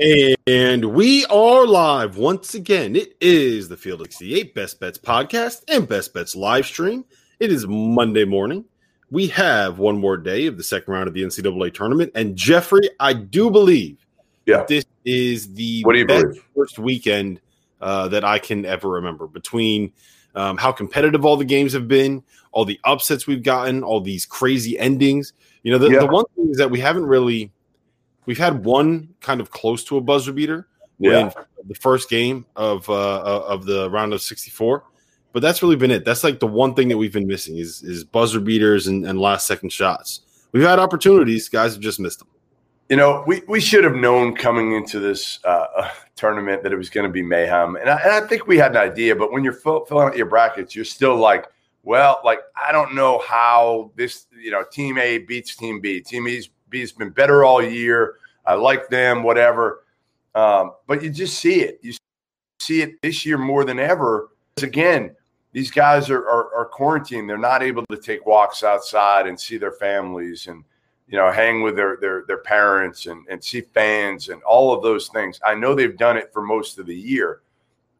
And we are live once again. It is the Field 68 Best Bets podcast and Best Bets live stream. It is Monday morning. We have one more day of the second round of the NCAA tournament. And Jeffrey, I do believe Yeah. this is the What do you believe? first weekend uh, that I can ever remember between um, how competitive all the games have been, all the upsets we've gotten, all these crazy endings. You know, the, Yeah. the one thing is that we haven't really, we've had one kind of close to a buzzer beater Yeah. the first game of uh, of the round of 64. But that's really been it. That's like the one thing that we've been missing is is buzzer beaters and, and last second shots. We've had opportunities, guys have just missed them. You know, we, we should have known coming into this uh, uh, tournament that it was going to be mayhem. And I, and I think we had an idea, but when you're fill, filling out your brackets, you're still like, well, like, I don't know how this, you know, team A beats team B. Team B's, B's been better all year. I like them, whatever. Um, but you just see it. You see it this year more than ever. Because again, these guys are, are, are quarantined. They're not able to take walks outside and see their families and, you know, hang with their their their parents and, and see fans and all of those things. I know they've done it for most of the year,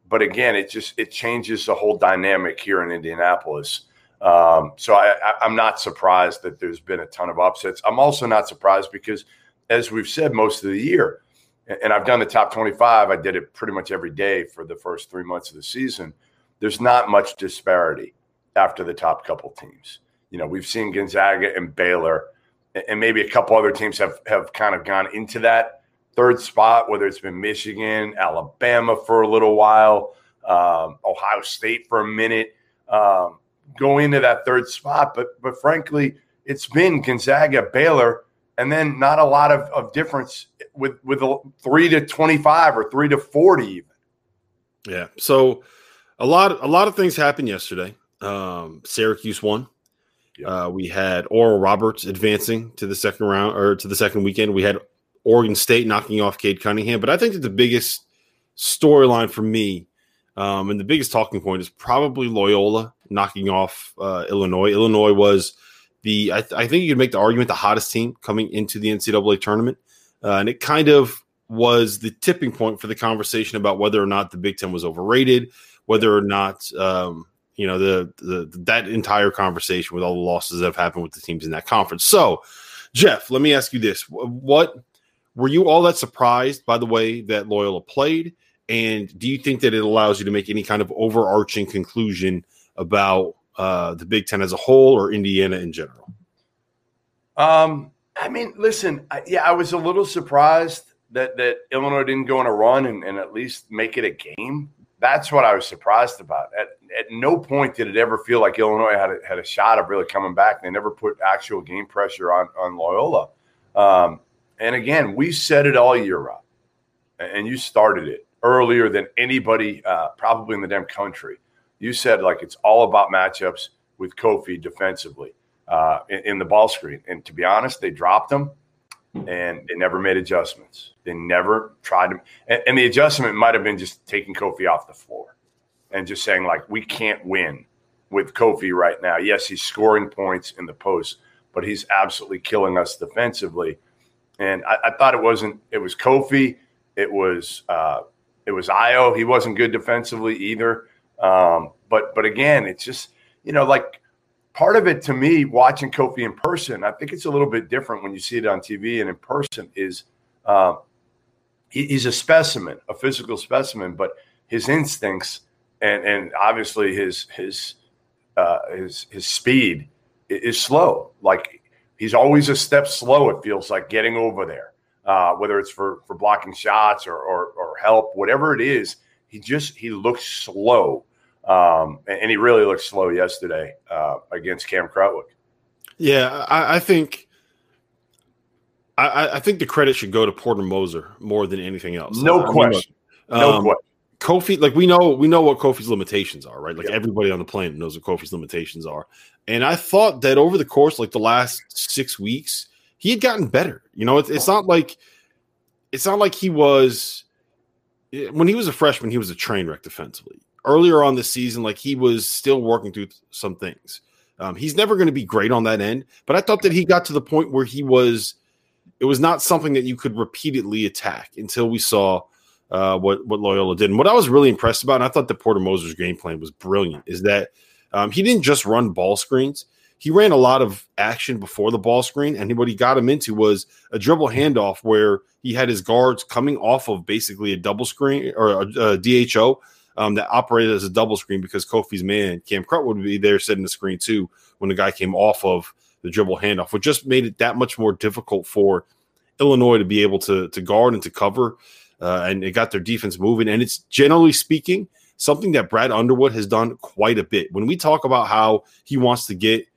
but again, it just it changes the whole dynamic here in Indianapolis. Um, so I, I'm not surprised that there's been a ton of upsets. I'm also not surprised because, as we've said most of the year, and and I've done the top 25. I did it pretty much every day for the first three months of the season. There's not much disparity after the top couple teams. You know, we've seen Gonzaga and Baylor and maybe a couple other teams have have kind of gone into that third spot, whether it's been Michigan, Alabama for a little while, um, Ohio State for a minute, um, go into that third spot. But but frankly, it's been Gonzaga, Baylor, and then not a lot of, of difference with with a three to twenty five or three to forty even. Yeah. So a lot a lot of things happened yesterday. Um, Syracuse won. Yeah. Uh, we had Oral Roberts advancing to the second round or to the second weekend. We had Oregon State knocking off Cade Cunningham. But I think that the biggest storyline for me um, and the biggest talking point is probably Loyola knocking off uh, Illinois. Illinois was the I, th- I think you could make the argument the hottest team coming into the NCAA tournament, uh, and it kind of was the tipping point for the conversation about whether or not the Big Ten was overrated, whether or not um, you know the, the that entire conversation with all the losses that have happened with the teams in that conference. So, Jeff, let me ask you this: What were you all that surprised by the way that Loyola played? And do you think that it allows you to make any kind of overarching conclusion about uh, the Big Ten as a whole or Indiana in general? Um, I mean, listen, I, yeah, I was a little surprised that that Illinois didn't go on a run and, and at least make it a game. That's what I was surprised about. At, at no point did it ever feel like Illinois had a, had a shot of really coming back. They never put actual game pressure on on Loyola. Um, and again, we said it all year, up, and you started it earlier than anybody, uh, probably in the damn country. You said like it's all about matchups with Kofi defensively uh, in, in the ball screen. And to be honest, they dropped them and they never made adjustments. They never tried to. And, and the adjustment might have been just taking Kofi off the floor and just saying, like, we can't win with Kofi right now. Yes, he's scoring points in the post, but he's absolutely killing us defensively. And I, I thought it wasn't, it was Kofi. It was, uh, it was Ayo. He wasn't good defensively either. Um, but, but again, it's just, you know, like part of it to me, watching Kofi in person, I think it's a little bit different when you see it on TV and in person. Is uh, he, he's a specimen, a physical specimen, but his instincts and and obviously his his uh, his his speed is slow. Like he's always a step slow. It feels like getting over there, uh, whether it's for for blocking shots or, or, or help, whatever it is. He just he looks slow, um, and, and, he really looked slow yesterday uh, against Cam Krutwig. Yeah, I, I think. I, I, think the credit should go to Porter Moser more than anything else. No I question. Mean, no um, question. Kofi, like we know, we know what Kofi's limitations are, right? Like yeah. everybody on the planet knows what Kofi's limitations are. And I thought that over the course, like the last six weeks, he had gotten better. You know, it's, it's not like it's not like he was when he was a freshman, he was a train wreck defensively. Earlier on this season, like he was still working through some things. Um, he's never going to be great on that end, but I thought that he got to the point where he was. It was not something that you could repeatedly attack until we saw uh, what what Loyola did. And what I was really impressed about, and I thought that Porter Moser's game plan was brilliant, is that um, he didn't just run ball screens. He ran a lot of action before the ball screen, and what he got him into was a dribble handoff where he had his guards coming off of basically a double screen or a, a DHO um, that operated as a double screen because Kofi's man Cam Krutwig be there setting the screen too when the guy came off of the dribble handoff, which just made it that much more difficult for Illinois to be able to to guard and to cover uh, and it got their defense moving. And it's generally speaking something that Brad Underwood has done quite a bit. When we talk about how he wants to get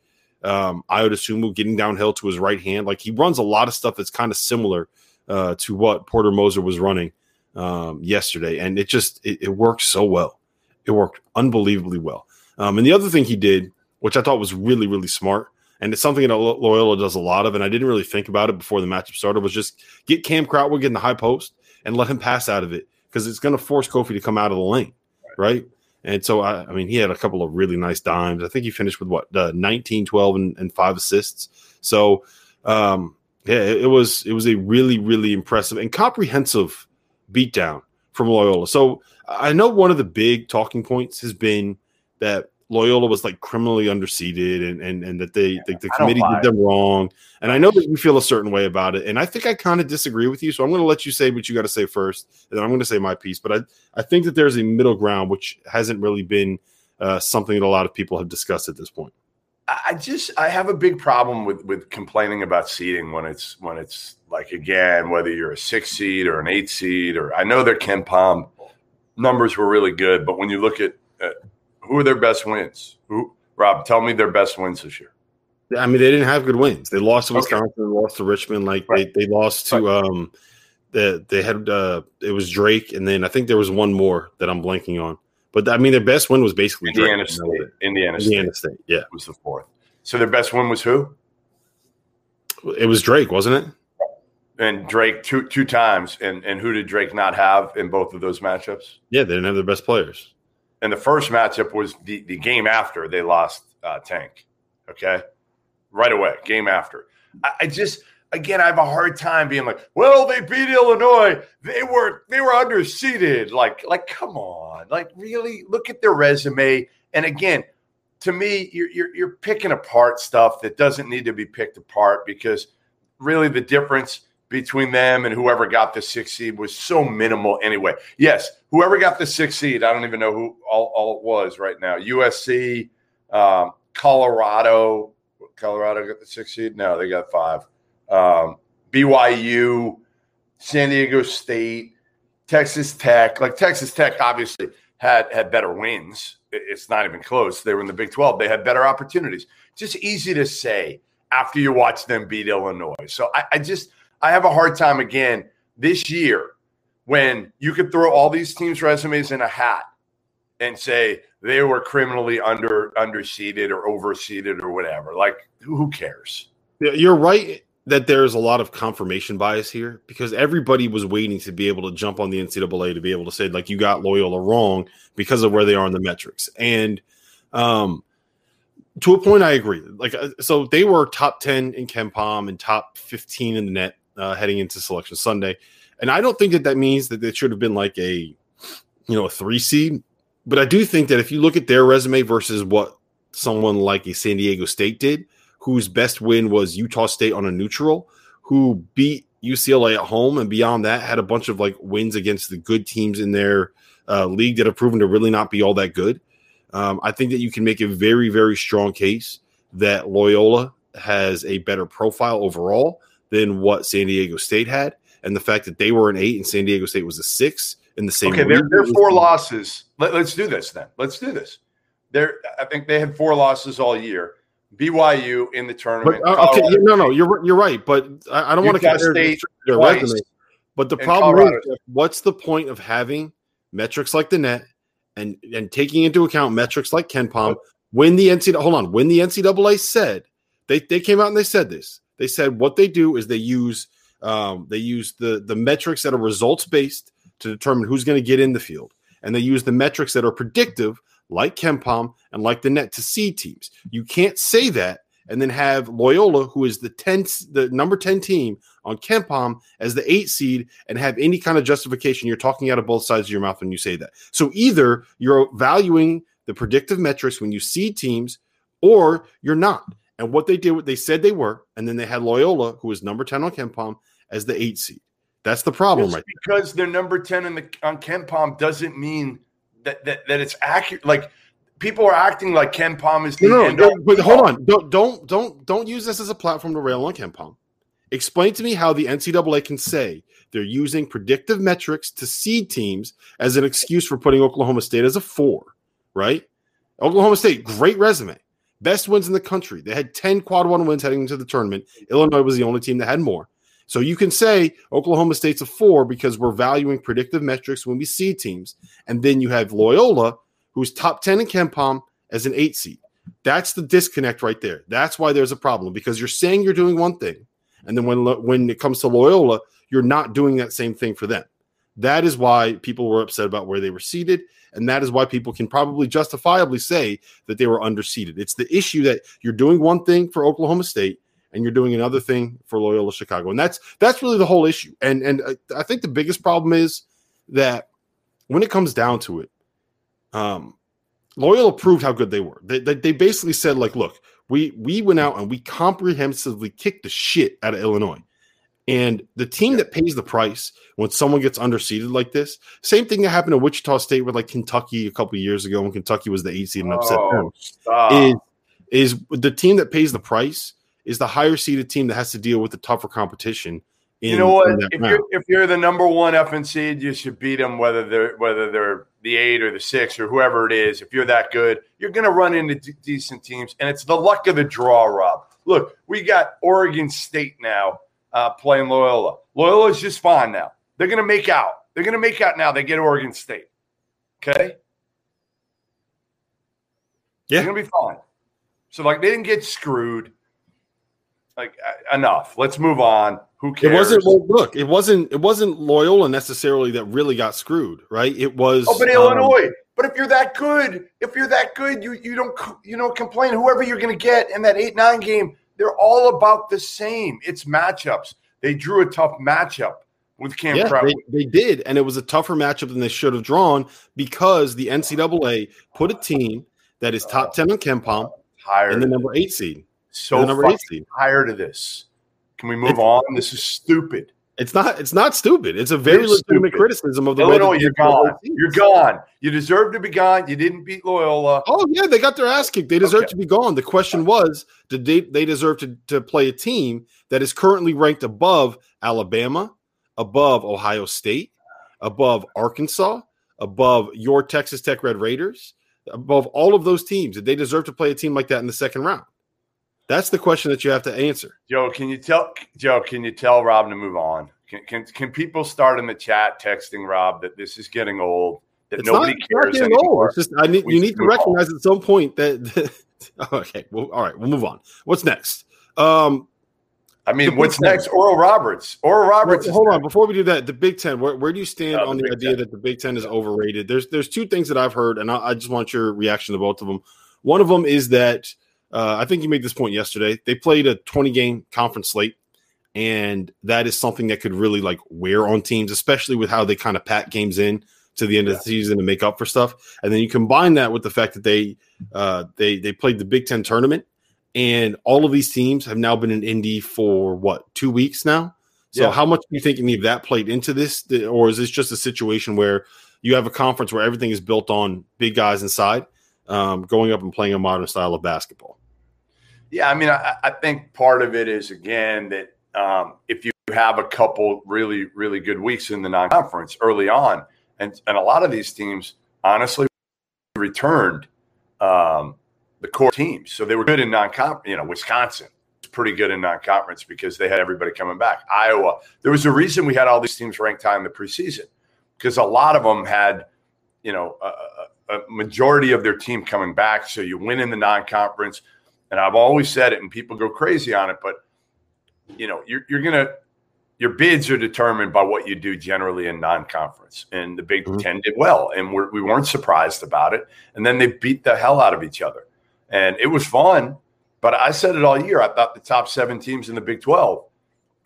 um, Ayo Dosunmu getting downhill to his right hand, like he runs a lot of stuff that's kind of similar uh, to what Porter Moser was running um, yesterday, and it just it, it works so well. It worked unbelievably well. Um, and the other thing he did, which I thought was really really smart, and it's something that Loyola does a lot of, and I didn't really think about it before the matchup started, was just get Cam Krutwig in the high post and let him pass out of it because it's going to force Kofi to come out of the lane, right? And so, I, I, mean, he had a couple of really nice dimes. I think he finished with what, uh, 19, 12, and, and five assists. So, um, yeah, it, it, was it was a really, really impressive and comprehensive beatdown from Loyola. So I know one of the big talking points has been that Loyola was like criminally underseeded and and, and that they yeah, the, the committee did them wrong. And I know that you feel a certain way about it. And I think I kind of disagree with you. So I'm going to let you say what you got to say first, and then I'm going to say my piece. But I, I think that there's a middle ground which hasn't really been uh, something that a lot of people have discussed at this point. I just I have a big problem with with complaining about seeding when it's when it's like again whether you're a six seed or an eight seed or I know their KenPom numbers were really good, but when you look at, at who are their best wins? Who, Rob, tell me their best wins this year. I mean, they didn't have good wins. They lost to Wisconsin, okay. lost to Richmond. Like right. they, they lost to right. um, the they had uh, it was Drake, and then I think there was one more that I'm blanking on. But I mean, their best win was basically Indiana State. Indiana, Indiana State. State. Yeah, was the fourth. So their best win was who? It was Drake, wasn't it? And Drake two two times. And and who did Drake not have in both of those matchups? Yeah, they didn't have their best players. And the first matchup was the, the game after they lost uh, Tank. Okay. Right away, game after. I, I just, again, I have a hard time being like, well, they beat Illinois. They were they were underseeded. Like, like, come on. Like, really look at their resume. And again, to me, you're, you're, you're picking apart stuff that doesn't need to be picked apart because really the difference – between them and whoever got the six seed was so minimal anyway. Yes, whoever got the six seed, I don't even know who all, all it was right now. USC, um, Colorado. Colorado got the six seed? No, they got five. Um, BYU, San Diego State, Texas Tech. Like Texas Tech obviously had had better wins. It's not even close. They were in the Big 12. They had better opportunities. Just easy to say after you watch them beat Illinois. So I, I just – I have a hard time again this year when you could throw all these teams' resumes in a hat and say they were criminally under underseeded or overseeded or whatever. Like, who cares? You're right that there's a lot of confirmation bias here because everybody was waiting to be able to jump on the NCAA to be able to say like you got Loyola wrong because of where they are in the metrics and um to a point I agree like uh, so they were top 10 in KenPom and top 15 in the net uh, heading into Selection Sunday. And I don't think that that means that it should have been like a, you know, a three seed. But I do think that if you look at their resume versus what someone like a San Diego State did, whose best win was Utah State on a neutral, who beat UCLA at home, and beyond that, had a bunch of like wins against the good teams in their uh, league that have proven to really not be all that good. Um, I think that you can make a very, very strong case that Loyola has a better profile overall than what San Diego State had, and the fact that they were an eight and San Diego State was a six in the same. Okay, they're, they're four losses. Let, us do this then. Let's do this. They're, I think they had four losses all year. BYU in the tournament. But, uh, okay, no, no, you're you're right, but I, I don't want to compare their resume. But the problem Colorado. is, what's the point of having metrics like the net and and taking into account metrics like KenPom when the NCAA hold on when the NCAA said they they came out and they said this they said what they do is they use um, they use the the metrics that are results based to determine who's going to get in the field and they use the metrics that are predictive like KenPom and like the net to see teams. You can't say that and then have Loyola, who is the 10, the number 10 team on KenPom as the eight seed and have any kind of justification. You're talking out of both sides of your mouth when you say that. So either you're valuing the predictive metrics when you see teams or you're not. And what they did, what they said they were, and then they had Loyola, who was number 10 on KenPom, as the eight seed. That's the problem, Just right? Because there. they're number 10 in the, on KenPom doesn't mean that, that that it's accurate. Like people are acting like KenPom is the no, no, no but hold on. Don't don't don't don't use this as a platform to rail on KenPom. Explain to me how the NCAA can say they're using predictive metrics to seed teams as an excuse for putting Oklahoma State as a four, right? Oklahoma State, great resume, best wins in the country. They had 10 quad one wins heading into the tournament. Illinois was the only team that had more. So you can say Oklahoma State's a four because we're valuing predictive metrics when we see teams. And then you have Loyola, who's top 10 in KenPom as an eight seed. That's the disconnect right there. That's why there's a problem because you're saying you're doing one thing. And then when, when it comes to Loyola, you're not doing that same thing for them. That is why people were upset about where they were seated. And that is why people can probably justifiably say that they were underseated. It's the issue that you're doing one thing for Oklahoma State and you're doing another thing for Loyola Chicago. And that's that's really the whole issue. And and I think the biggest problem is that when it comes down to it, um, Loyola proved how good they were. They, they, they basically said like, look, we we went out and we comprehensively kicked the shit out of Illinois. And the team that pays the price when someone gets underseeded like this, same thing that happened in Wichita State with like Kentucky a couple years ago when Kentucky was the eight seed and upset oh, them. Is, is the team that pays the price is the higher seeded team that has to deal with the tougher competition. In, you know what? If round. you're if you're the number one F and seed, you should beat them whether they're whether they're the eight or the six or whoever it is. If you're that good, you're going to run into d- decent teams, and it's the luck of the draw, Rob. Look, we got Oregon State now uh, playing Loyola. Loyola's just fine now. They're going to make out. They're going to make out now. They get Oregon State. Okay. Yeah. They're going to be fine. So, like, they didn't get screwed like uh, enough. Let's move on. Who cares? It wasn't well, look. It wasn't. It wasn't Loyola necessarily that really got screwed, right? It was. Oh, but um, Illinois. But if you're that good, if you're that good, you you don't you don't complain. Whoever you're going to get in that eight nine game, they're all about the same. It's matchups. They drew a tough matchup with Camp yeah, they, they, did, and it was a tougher matchup than they should have drawn because the NCAA put a team that is top ten on KenPom higher in the number eight seed so fucking tired of this. Can we move it's, on? This is stupid. It's not. It's not stupid. It's a very it's legitimate stupid. criticism of the Illinois. You're gone. You're gone. You deserve to be gone. You didn't beat Loyola. Oh yeah, they got their ass kicked. They deserve okay. to be gone. The question was, did they? They deserve to to play a team that is currently ranked above Alabama, above Ohio State, above Arkansas, above your Texas Tech Red Raiders, above all of those teams. Did they deserve to play a team like that in the second round? That's the question that you have to answer. Joe, can you tell Joe? Can you tell Rob to move on? Can can, can people start in the chat texting Rob that this is getting old? That it's nobody not, cares not anymore. It's just I need you need to recognize on. at some point that. that okay, well, all right, we'll move on. What's next? Um, I mean, what's next? Oral Roberts. Oral Roberts. hold on, before we do that, the Big Ten. Where, where do you stand on the, the idea 10. that the Big Ten is overrated? There's there's two things that I've heard, and I, I just want your reaction to both of them. One of them is that uh, I think you made this point yesterday. They played a 20 game conference slate, and that is something that could really like wear on teams, especially with how they kind of pack games in to the end yeah. of the season to make up for stuff. And then you combine that with the fact that they uh, they they played the Big Ten tournament, and all of these teams have now been in Indy for what two weeks now. So, yeah. how much do you think any of that played into this, or is this just a situation where you have a conference where everything is built on big guys inside, um, going up and playing a modern style of basketball? Yeah, I mean, I, I think part of it is again that um, if you have a couple really, really good weeks in the non-conference early on, and and a lot of these teams honestly returned um, the core teams, so they were good in non-conference. You know, Wisconsin was pretty good in non-conference because they had everybody coming back. Iowa, there was a reason we had all these teams ranked high in the preseason because a lot of them had, you know, a, a majority of their team coming back. So you win in the non-conference and I've always said it, and people go crazy on it, but you know, you're, you're gonna your bids are determined by what you do generally in non-conference, and the Big mm-hmm. Ten did well, and we're, we weren't surprised about it. And then they beat the hell out of each other, and it was fun. But I said it all year. I thought the top seven teams in the Big Twelve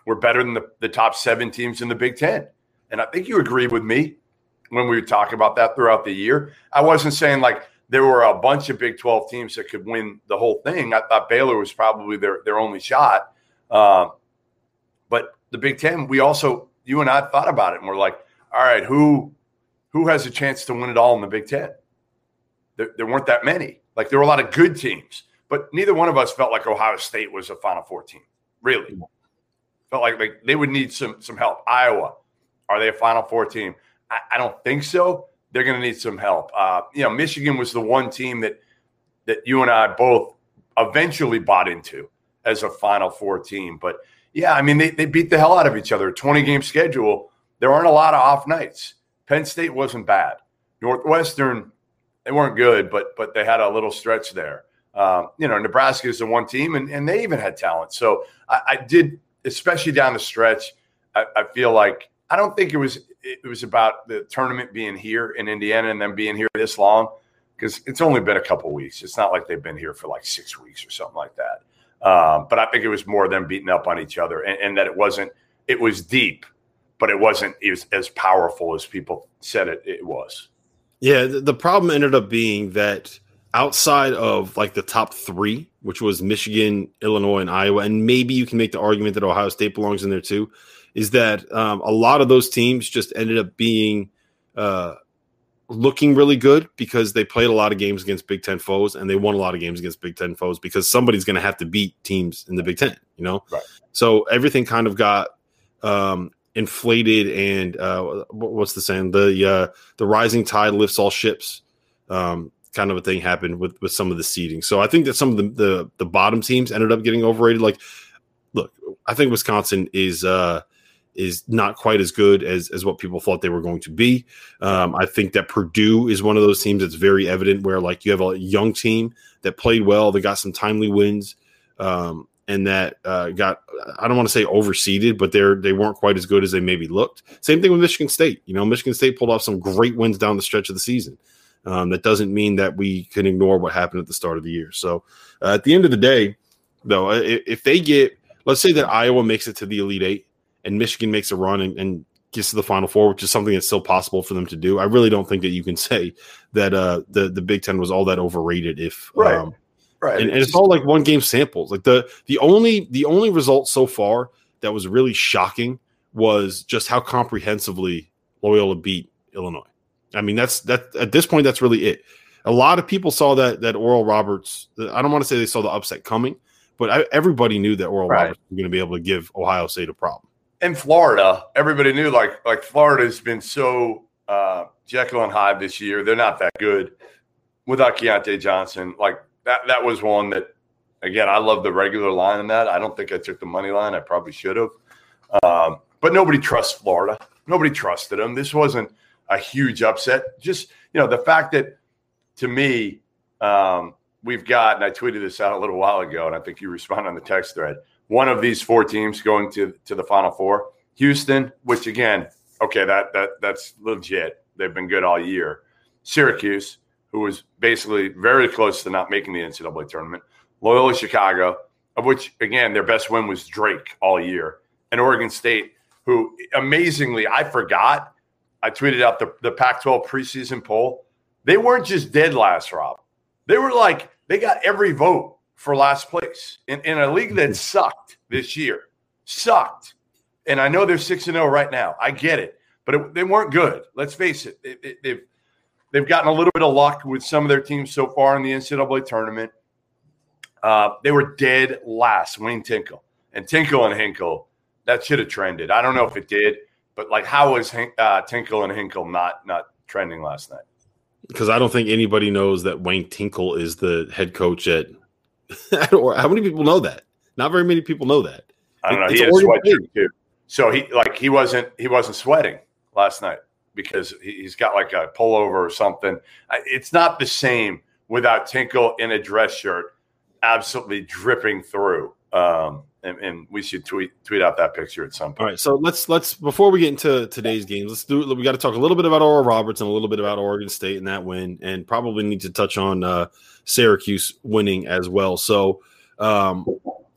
were better than the, the top seven teams in the Big Ten, and I think you agreed with me when we were talking about that throughout the year. I wasn't saying like there were a bunch of Big 12 teams that could win the whole thing. I thought Baylor was probably their, their only shot. Uh, but the Big Ten, we also, you and I thought about it and we're like, all right, who who has a chance to win it all in the Big Ten? There, there weren't that many. Like there were a lot of good teams, but neither one of us felt like Ohio State was a Final Four team. Really, felt like, like they would need some some help. Iowa, are they a Final Four team? I, I don't think so they're going to need some help. Uh, you know, Michigan was the one team that that you and I both eventually bought into as a Final Four team. But yeah, I mean, they, they beat the hell out of each other. 20 game schedule. There aren't a lot of off nights. Penn State wasn't bad. Northwestern, they weren't good, but but they had a little stretch there. Um, you know, Nebraska is the one team, and, and they even had talent. So I, I did, especially down the stretch. I, I feel like I don't think it was it was about the tournament being here in Indiana and then being here this long because it's only been a couple weeks. It's not like they've been here for like six weeks or something like that. Um, but I think it was more them beating up on each other and, and, that it wasn't, it was deep, but it wasn't it was as powerful as people said it, it was. Yeah. The problem ended up being that outside of like the top three, which was Michigan, Illinois, and Iowa, and maybe you can make the argument that Ohio State belongs in there too is that um, a lot of those teams just ended up being uh, looking really good because they played a lot of games against Big Ten foes and they won a lot of games against Big Ten foes because somebody's going to have to beat teams in the Big Ten, you know? Right. So everything kind of got um, inflated and uh, what's the saying? The uh, the rising tide lifts all ships. Um, kind of a thing happened with with some of the seeding. So I think that some of the the, the bottom teams ended up getting overrated. Like, look, I think Wisconsin is uh, is not quite as good as as what people thought they were going to be. Um, I think that Purdue is one of those teams that's very evident where like you have a young team that played well, they got some timely wins, um, and that uh, got I don't want to say overseeded, but they're they weren't quite as good as they maybe looked. Same thing with Michigan State. You know, Michigan State pulled off some great wins down the stretch of the season. Um, that doesn't mean that we can ignore what happened at the start of the year. So uh, at the end of the day, though, if, if they get let's say that Iowa makes it to the Elite Eight and Michigan makes a run and, and gets to the Final Four, which is something that's still possible for them to do. I really don't think that you can say that uh, the the Big Ten was all that overrated. If right, um, right, and, and, it's all like one game samples. Like the the only the only result so far that was really shocking was just how comprehensively Loyola beat Illinois. I mean, that's that at this point, that's really it. A lot of people saw that that Oral Roberts. I don't want to say they saw the upset coming, but I, everybody knew that Oral right. Roberts was going to be able to give Ohio State a problem in Florida, everybody knew like like Florida's been so uh, Jekyll and Hyde this year. They're not that good without Keyontae Johnson. Like that that was one that again I love the regular line in that. I don't think I took the money line. I probably should have. Um, but nobody trusts Florida. Nobody trusted them. This wasn't a huge upset. Just you know the fact that to me um, we've got and I tweeted this out a little while ago, and I think you responded on the text thread one of these four teams going to to the Final Four. Houston, which again, okay, that that that's legit. They've been good all year. Syracuse, who was basically very close to not making the NCAA tournament. Loyola Chicago, of which again their best win was Drake all year, and Oregon State, who amazingly I forgot. I tweeted out the, the Pac 12 preseason poll. They weren't just dead last, Rob. They were like, they got every vote for last place in, in a league that sucked this year. Sucked. And I know they're six and zero right now. I get it, but it, they weren't good. Let's face it. It, it. They've they've gotten a little bit of luck with some of their teams so far in the NCAA tournament. Uh, they were dead last. Wayne Tinkle and Tinkle and Hinkle. That should have trended. I don't know if it did, but like, how was uh, Tinkle and Hinkle not not trending last night? Because I don't think anybody knows that Wayne Tinkle is the head coach at. how many people know that? Not very many people know that. I don't know. It's he had a sweatshirt too. So he like he wasn't he wasn't sweating last night because he's got like a pullover or something. It's not the same without Tinkle in a dress shirt, absolutely dripping through. Um, and, and, we should tweet tweet out that picture at some point. All right, so let's let's before we get into today's games, let's do. We got to talk a little bit about Oral Roberts and a little bit about Oregon State and that win, and probably need to touch on uh, Syracuse winning as well. So, um,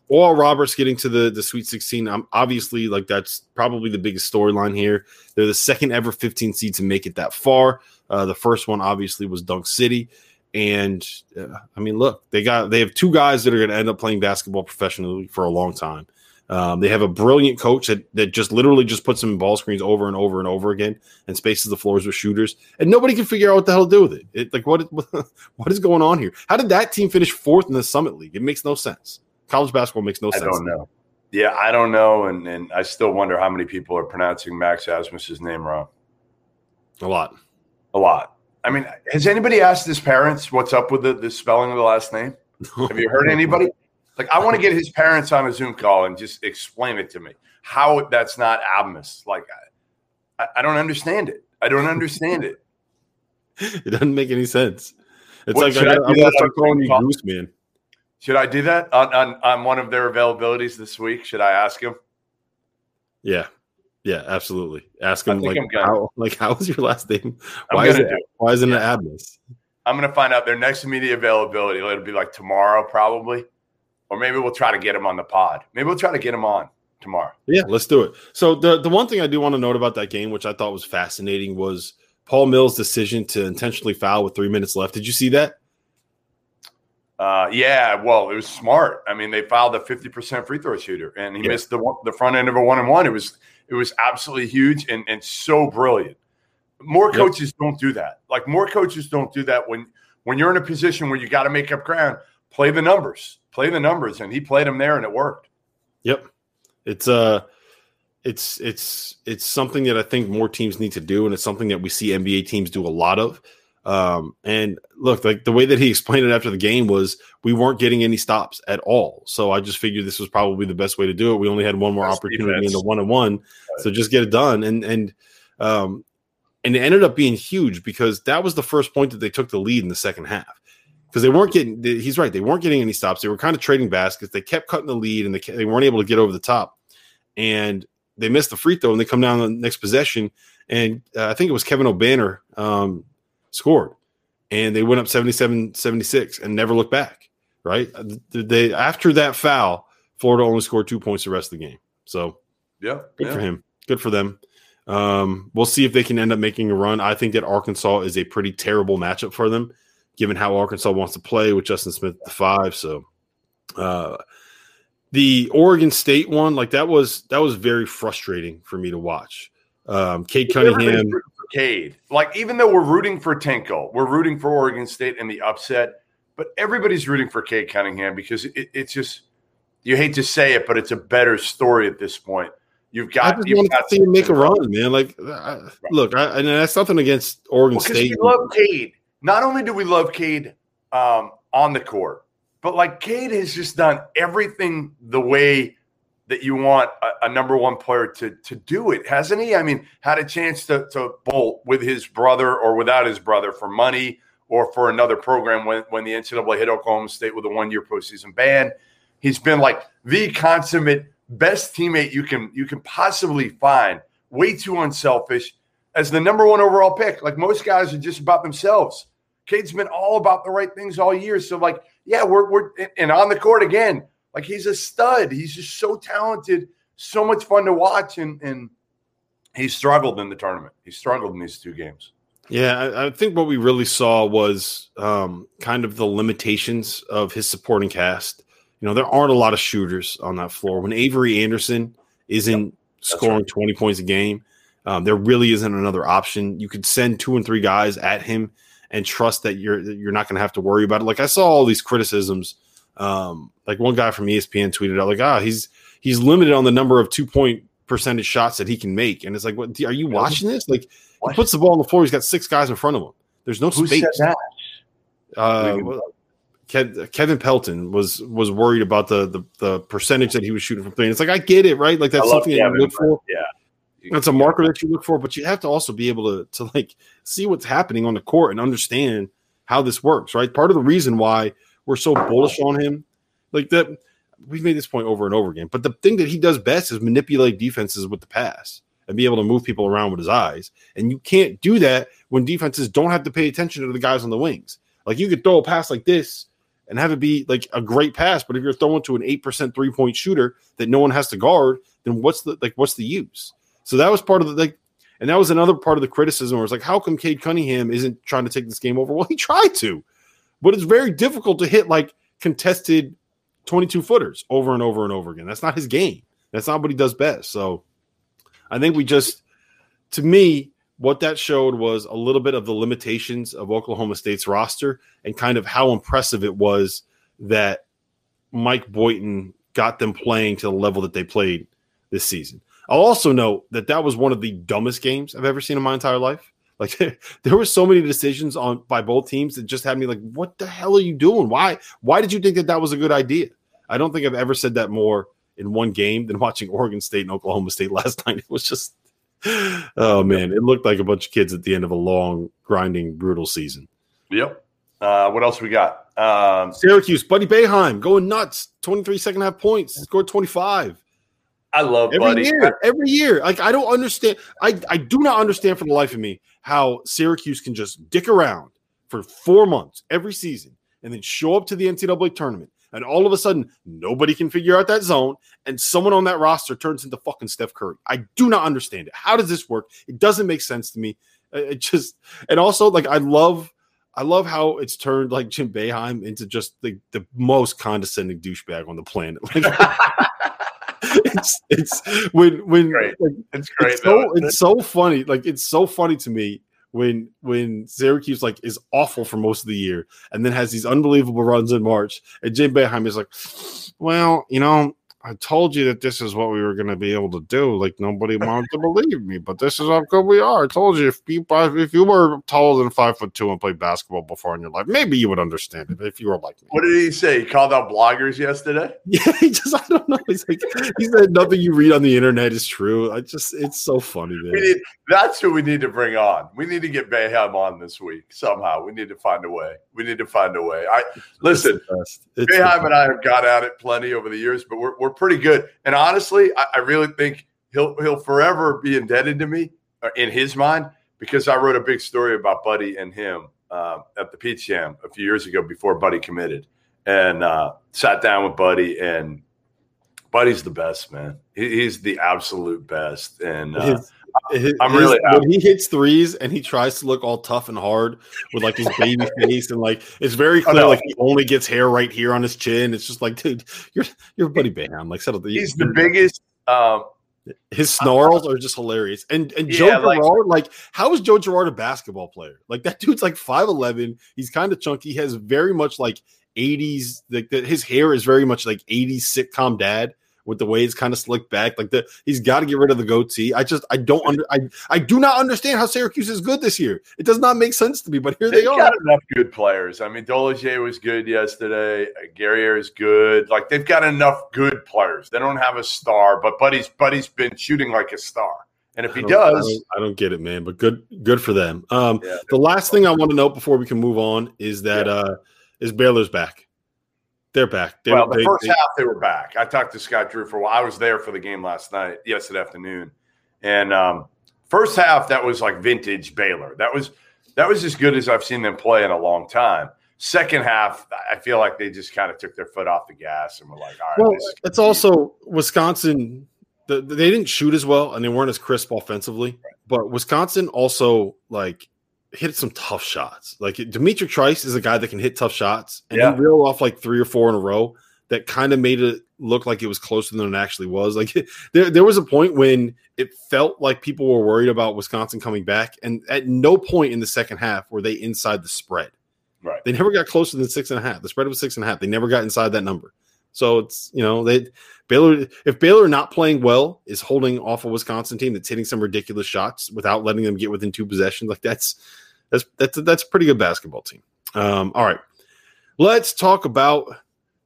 Oral Roberts getting to the the Sweet 16. I'm obviously like that's probably the biggest storyline here. They're the second ever 15 seed to make it that far. Uh, the first one obviously was Dunk City, and uh, I mean, look, they got they have two guys that are going to end up playing basketball professionally for a long time. Um, they have a brilliant coach that, that just literally just puts them in ball screens over and over and over again and spaces the floors with shooters, and nobody can figure out what the hell to do with it. it like what what is going on here? How did that team finish fourth in the Summit League? It makes no sense. College basketball makes no I sense. I don't know. Yeah, I don't know, and and I still wonder how many people are pronouncing Max Abmas's name wrong. A lot. A lot. I mean, has anybody asked his parents what's up with the, the spelling of the last name? Have you heard anybody? Like, I want to get his parents on a Zoom call and just explain it to me how that's not Abmas. Like, I, I don't understand it. I don't understand it. it doesn't make any sense. It's what, like I, am gonna start calling you Goose Man. Should I do that on, on, on one of their availabilities this week? Should I ask him? Yeah, yeah, absolutely. Ask him like how like how was your last name? Why is it, it, why isn't yeah. it Abmas? I'm gonna find out their next media availability. It'll be like tomorrow, probably, or maybe we'll try to get him on the pod. Maybe we'll try to get him on tomorrow. Yeah, let's do it. So the the one thing I do want to note about that game, which I thought was fascinating, was Paul Mills' decision to intentionally foul with three minutes left. Did you see that? Uh, yeah, well, it was smart. I mean, they filed a 50% free throw shooter, and he yeah. missed the the front end of a one and one. It was it was absolutely huge and and so brilliant. More coaches yep. don't do that. Like more coaches don't do that when when you're in a position where you got to make up ground. Play the numbers, play the numbers, and he played them there, and it worked. Yep, it's uh it's it's it's something that I think more teams need to do, and it's something that we see NBA teams do a lot of. Um, and look, like the way that he explained it after the game was we weren't getting any stops at all. So I just figured this was probably the best way to do it. We only had one more opportunity defense. in the one on one, so just get it done. And and um, and it ended up being huge because that was the first point that they took the lead in the second half. Because they weren't getting, he's right, they weren't getting any stops. They were kind of trading baskets. They kept cutting the lead, and they they weren't able to get over the top. And they missed the free throw, and they come down the next possession, and uh, I think it was Kevin Obanor um, scored and they went up 77 76 and never looked back right they after that foul florida only scored two points the rest of the game so yeah good yeah. for him good for them um, we'll see if they can end up making a run i think that arkansas is a pretty terrible matchup for them given how arkansas wants to play with justin smith at the five so uh, the oregon state one like that was that was very frustrating for me to watch um, Cade Cunningham Cade. Like, even though we're rooting for Tinkle, we're rooting for Oregon State in the upset, but everybody's rooting for Cade Cunningham because it, it's just, you hate to say it, but it's a better story at this point. You've got, I just want to see him make a run, man. Like, I, look, I, and that's nothing against Oregon well, State. We love Cade. Not only do we love Cade um, on the court, but like Cade has just done everything the way that you want a, a, number one player to to do it, hasn't he? I mean, had a chance to to bolt with his brother or without his brother for money or for another program when when the NCAA hit Oklahoma State with a one year postseason ban. He's been like the consummate best teammate you can you can possibly find. Way too unselfish as the number one overall pick. Like most guys are just about themselves. Cade's been all about the right things all year. So like, yeah, we're we're and on the court again like he's a stud. He's just so talented, so much fun to watch, and and he struggled in the tournament. He struggled in these two games. Yeah, I, I think what we really saw was um, kind of the limitations of his supporting cast. You know, there aren't a lot of shooters on that floor. When Avery Anderson isn't yep. scoring right. 20 points a game. Um, there really isn't another option. You could send two and three guys at him and trust that you're you're not going to have to worry about it. Like I saw all these criticisms. Um, like one guy from ESPN tweeted out, like, ah, he's he's limited on the number of two point percentage shots that he can make, and it's like, what are you watching this? Like, what? he puts the ball on the floor. He's got six guys in front of him. There's no Who space. Uh, Kevin Pelton was was worried about the, the, the percentage that he was shooting from three. And it's like I get it, right? Like that's something that you look for. Yeah, that's a marker that you look for, but you have to also be able to to like see what's happening on the court and understand how this works, right? Part of the reason why we're so bullish on him, like that, we've made this point over and over again. But the thing that he does best is manipulate defenses with the pass and be able to move people around with his eyes. And you can't do that when defenses don't have to pay attention to the guys on the wings. Like you could throw a pass like this and have it be like a great pass, but if you're throwing to an eight percent three point shooter that no one has to guard, then what's the like what's the use? So that was part of the like, and that was another part of the criticism where it's like, how come Cade Cunningham isn't trying to take this game over? Well, he tried to, but it's very difficult to hit like contested 22 footers over and over and over again. That's not his game. That's not what he does best. So I think we just, to me, what that showed was a little bit of the limitations of Oklahoma State's roster and kind of how impressive it was that Mike Boynton got them playing to the level that they played this season. I'll also note that that was one of the dumbest games I've ever seen in my entire life. Like there were so many decisions on by both teams that just had me like, "What the hell are you doing? Why? Why did you think that that was a good idea?" I don't think I've ever said that more in one game than watching Oregon State and Oklahoma State last night. It was just oh man, it looked like a bunch of kids at the end of a long, grinding, brutal season. Yep. Uh, what else we got? Um, Syracuse, Buddy Boeheim going nuts. 23 second half points, scored 25. I love every Buddy. year. Every year, like I don't understand. I I do not understand for the life of me how Syracuse can just dick around for four months every season and then show up to the NCAA tournament and all of a sudden nobody can figure out that zone, and someone on that roster turns into fucking Steph Curry. I do not understand it. How does this work? It doesn't make sense to me. It just and also like I love. I love how it's turned like Jim Boeheim into just the, the most condescending douchebag on the planet. Like, it's it's when when great. Like, it's great. It's so, it's so funny. Like it's so funny to me when when Syracuse like is awful for most of the year and then has these unbelievable runs in March, and Jim Boeheim is like, well, you know, I told you that this is what we were going to be able to do. Like nobody wanted to believe me, but this is how good we are. I told you if you if you were taller than five foot two and played basketball before in your life, maybe you would understand it. If you were like me, what did he say? He called out bloggers yesterday. Yeah, he just I don't know. He's like he said nothing you read on the internet is true. I just it's so funny. Need, that's who we need to bring on. We need to get Boeheim on this week somehow. We need to find a way. We need to find a way. I listen. Boeheim and I have got at it plenty over the years, but we're we're pretty good. And honestly, I, I really think he'll he'll forever be indebted to me uh, in his mind because I wrote a big story about Buddy and him uh, at the Peach a few years ago before Buddy committed, and uh, sat down with Buddy and Buddy's the best man. He, he's the absolute best, and uh, I'm really his, when he hits threes and he tries to look all tough and hard with like his baby face and like it's very clear like he only gets hair right here on his chin. It's just like, dude, you're you're buddy Bam. Like settle He's the biggest um his snarls are just hilarious. And and Joe yeah, Girard, like, like, how is Joe Girard a basketball player? Like that dude's like 5'11. He's kind of chunky. He has very much like 80s, like his hair is very much like 80s sitcom dad with the way it's kind of slicked back. Like the he's got to get rid of the goatee. I just I don't under I I do not understand how Syracuse is good this year. It does not make sense to me, but here They've they are. Got enough good players. I mean, Dolezaj was good yesterday. Guerrier is good. Like they've got enough good players. They don't have a star, but Buddy's Buddy's been shooting like a star. And if he does, I don't, I don't, get it, man. But good, good for them. Um, yeah, the last thing I want to note before we can move on is that yeah. uh, is Baylor's back. They're back. They're, well, the they, first they, half they were back. I talked to Scott Drew for a while. I was there for the game last night, yesterday afternoon, and um, first half that was like vintage Baylor. That was that was as good as I've seen them play in a long time. Second half, I feel like they just kind of took their foot off the gas and were like, "All right." Well, it's also Wisconsin. The, they didn't shoot as well, and they weren't as crisp offensively. But Wisconsin also like hit some tough shots. Like D'Mitrik Trice is a guy that can hit tough shots, and yeah. he reeled off like three or four in a row that kind of made it look like it was closer than it actually was. Like there, there was a point when it felt like people were worried about Wisconsin coming back, and at no point in the second half were they inside the spread. Right. They never got closer than six and a half. The spread was six and a half. They never got inside that number. So it's you know they Baylor if Baylor not playing well is holding off a Wisconsin team that's hitting some ridiculous shots without letting them get within two possessions like that's that's that's that's a pretty good basketball team. Um, all right, let's talk about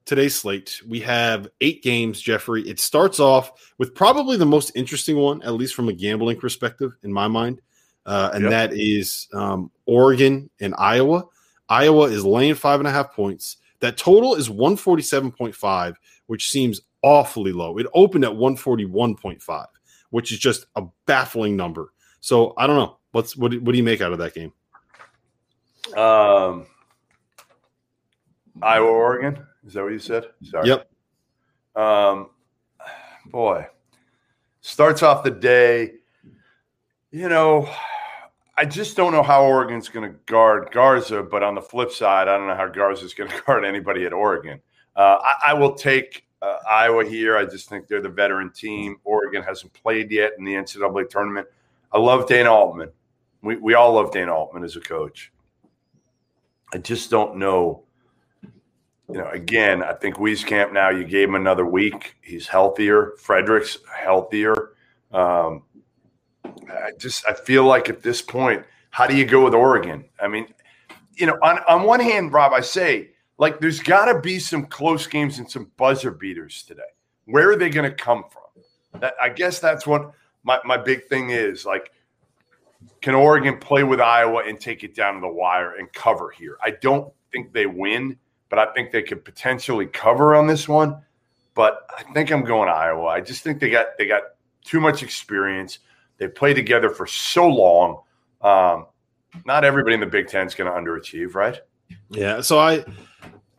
today's slate. We have eight games, Jeffrey. It starts off with probably the most interesting one, at least from a gambling perspective, in my mind, uh, and yep. that is um, Oregon and Iowa. Iowa is laying five and a half points. That total is 147.5, which seems awfully low. It opened at 141.5, which is just a baffling number. So I don't know. What's what, what do you make out of that game? Um, Iowa, Oregon. Is that what you said? Sorry. Yep. Um, boy, starts off the day. You know, I just don't know how Oregon's going to guard Garza, but on the flip side, I don't know how Garza is going to guard anybody at Oregon. Uh, I, I, will take uh, Iowa here. I just think they're the veteran team. Oregon hasn't played yet in the NCAA tournament. I love Dana Altman. We, we all love Dana Altman as a coach. I just don't know. You know, again, I think Wieskamp now, you gave him another week. He's healthier. Fredrick's healthier. Um, I just I feel like at this point, how do you go with Oregon? I mean, you know, on, on one hand, Rob, I say like there's got to be some close games and some buzzer beaters today. Where are they going to come from? That I guess that's what my, my big thing is. Like, can Oregon play with Iowa and take it down to the wire and cover here? I don't think they win, but I think they could potentially cover on this one. But I think I'm going Iowa. I just think they got they got too much experience. They play together for so long. Um, not everybody in the Big Ten is going to underachieve, right? Yeah. So I,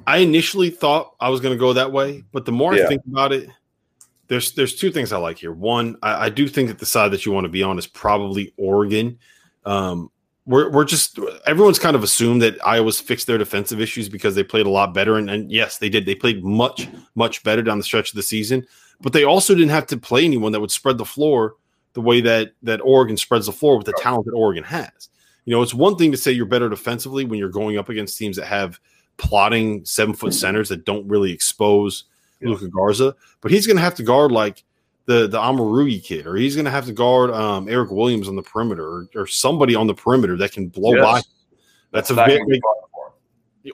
I initially thought I was going to go that way, but the more yeah. I think about it, there's there's two things I like here. One, I, I, do think that the side that you want to be on is probably Oregon. Um, we're we're just everyone's kind of assumed that Iowa's fixed their defensive issues because they played a lot better, and, and yes, they did. They played much much better down the stretch of the season, but they also didn't have to play anyone that would spread the floor the way that that Oregon spreads the floor with the talent that Oregon has. You know, it's one thing to say you're better defensively when you're going up against teams that have plotting seven foot centers that don't really expose yeah. Luka Garza, but he's going to have to guard like the the Omoruyi kid, or he's going to have to guard um, Eric Williams on the perimeter, or, or, somebody on the perimeter that can blow yes. by. That's, That's a big, big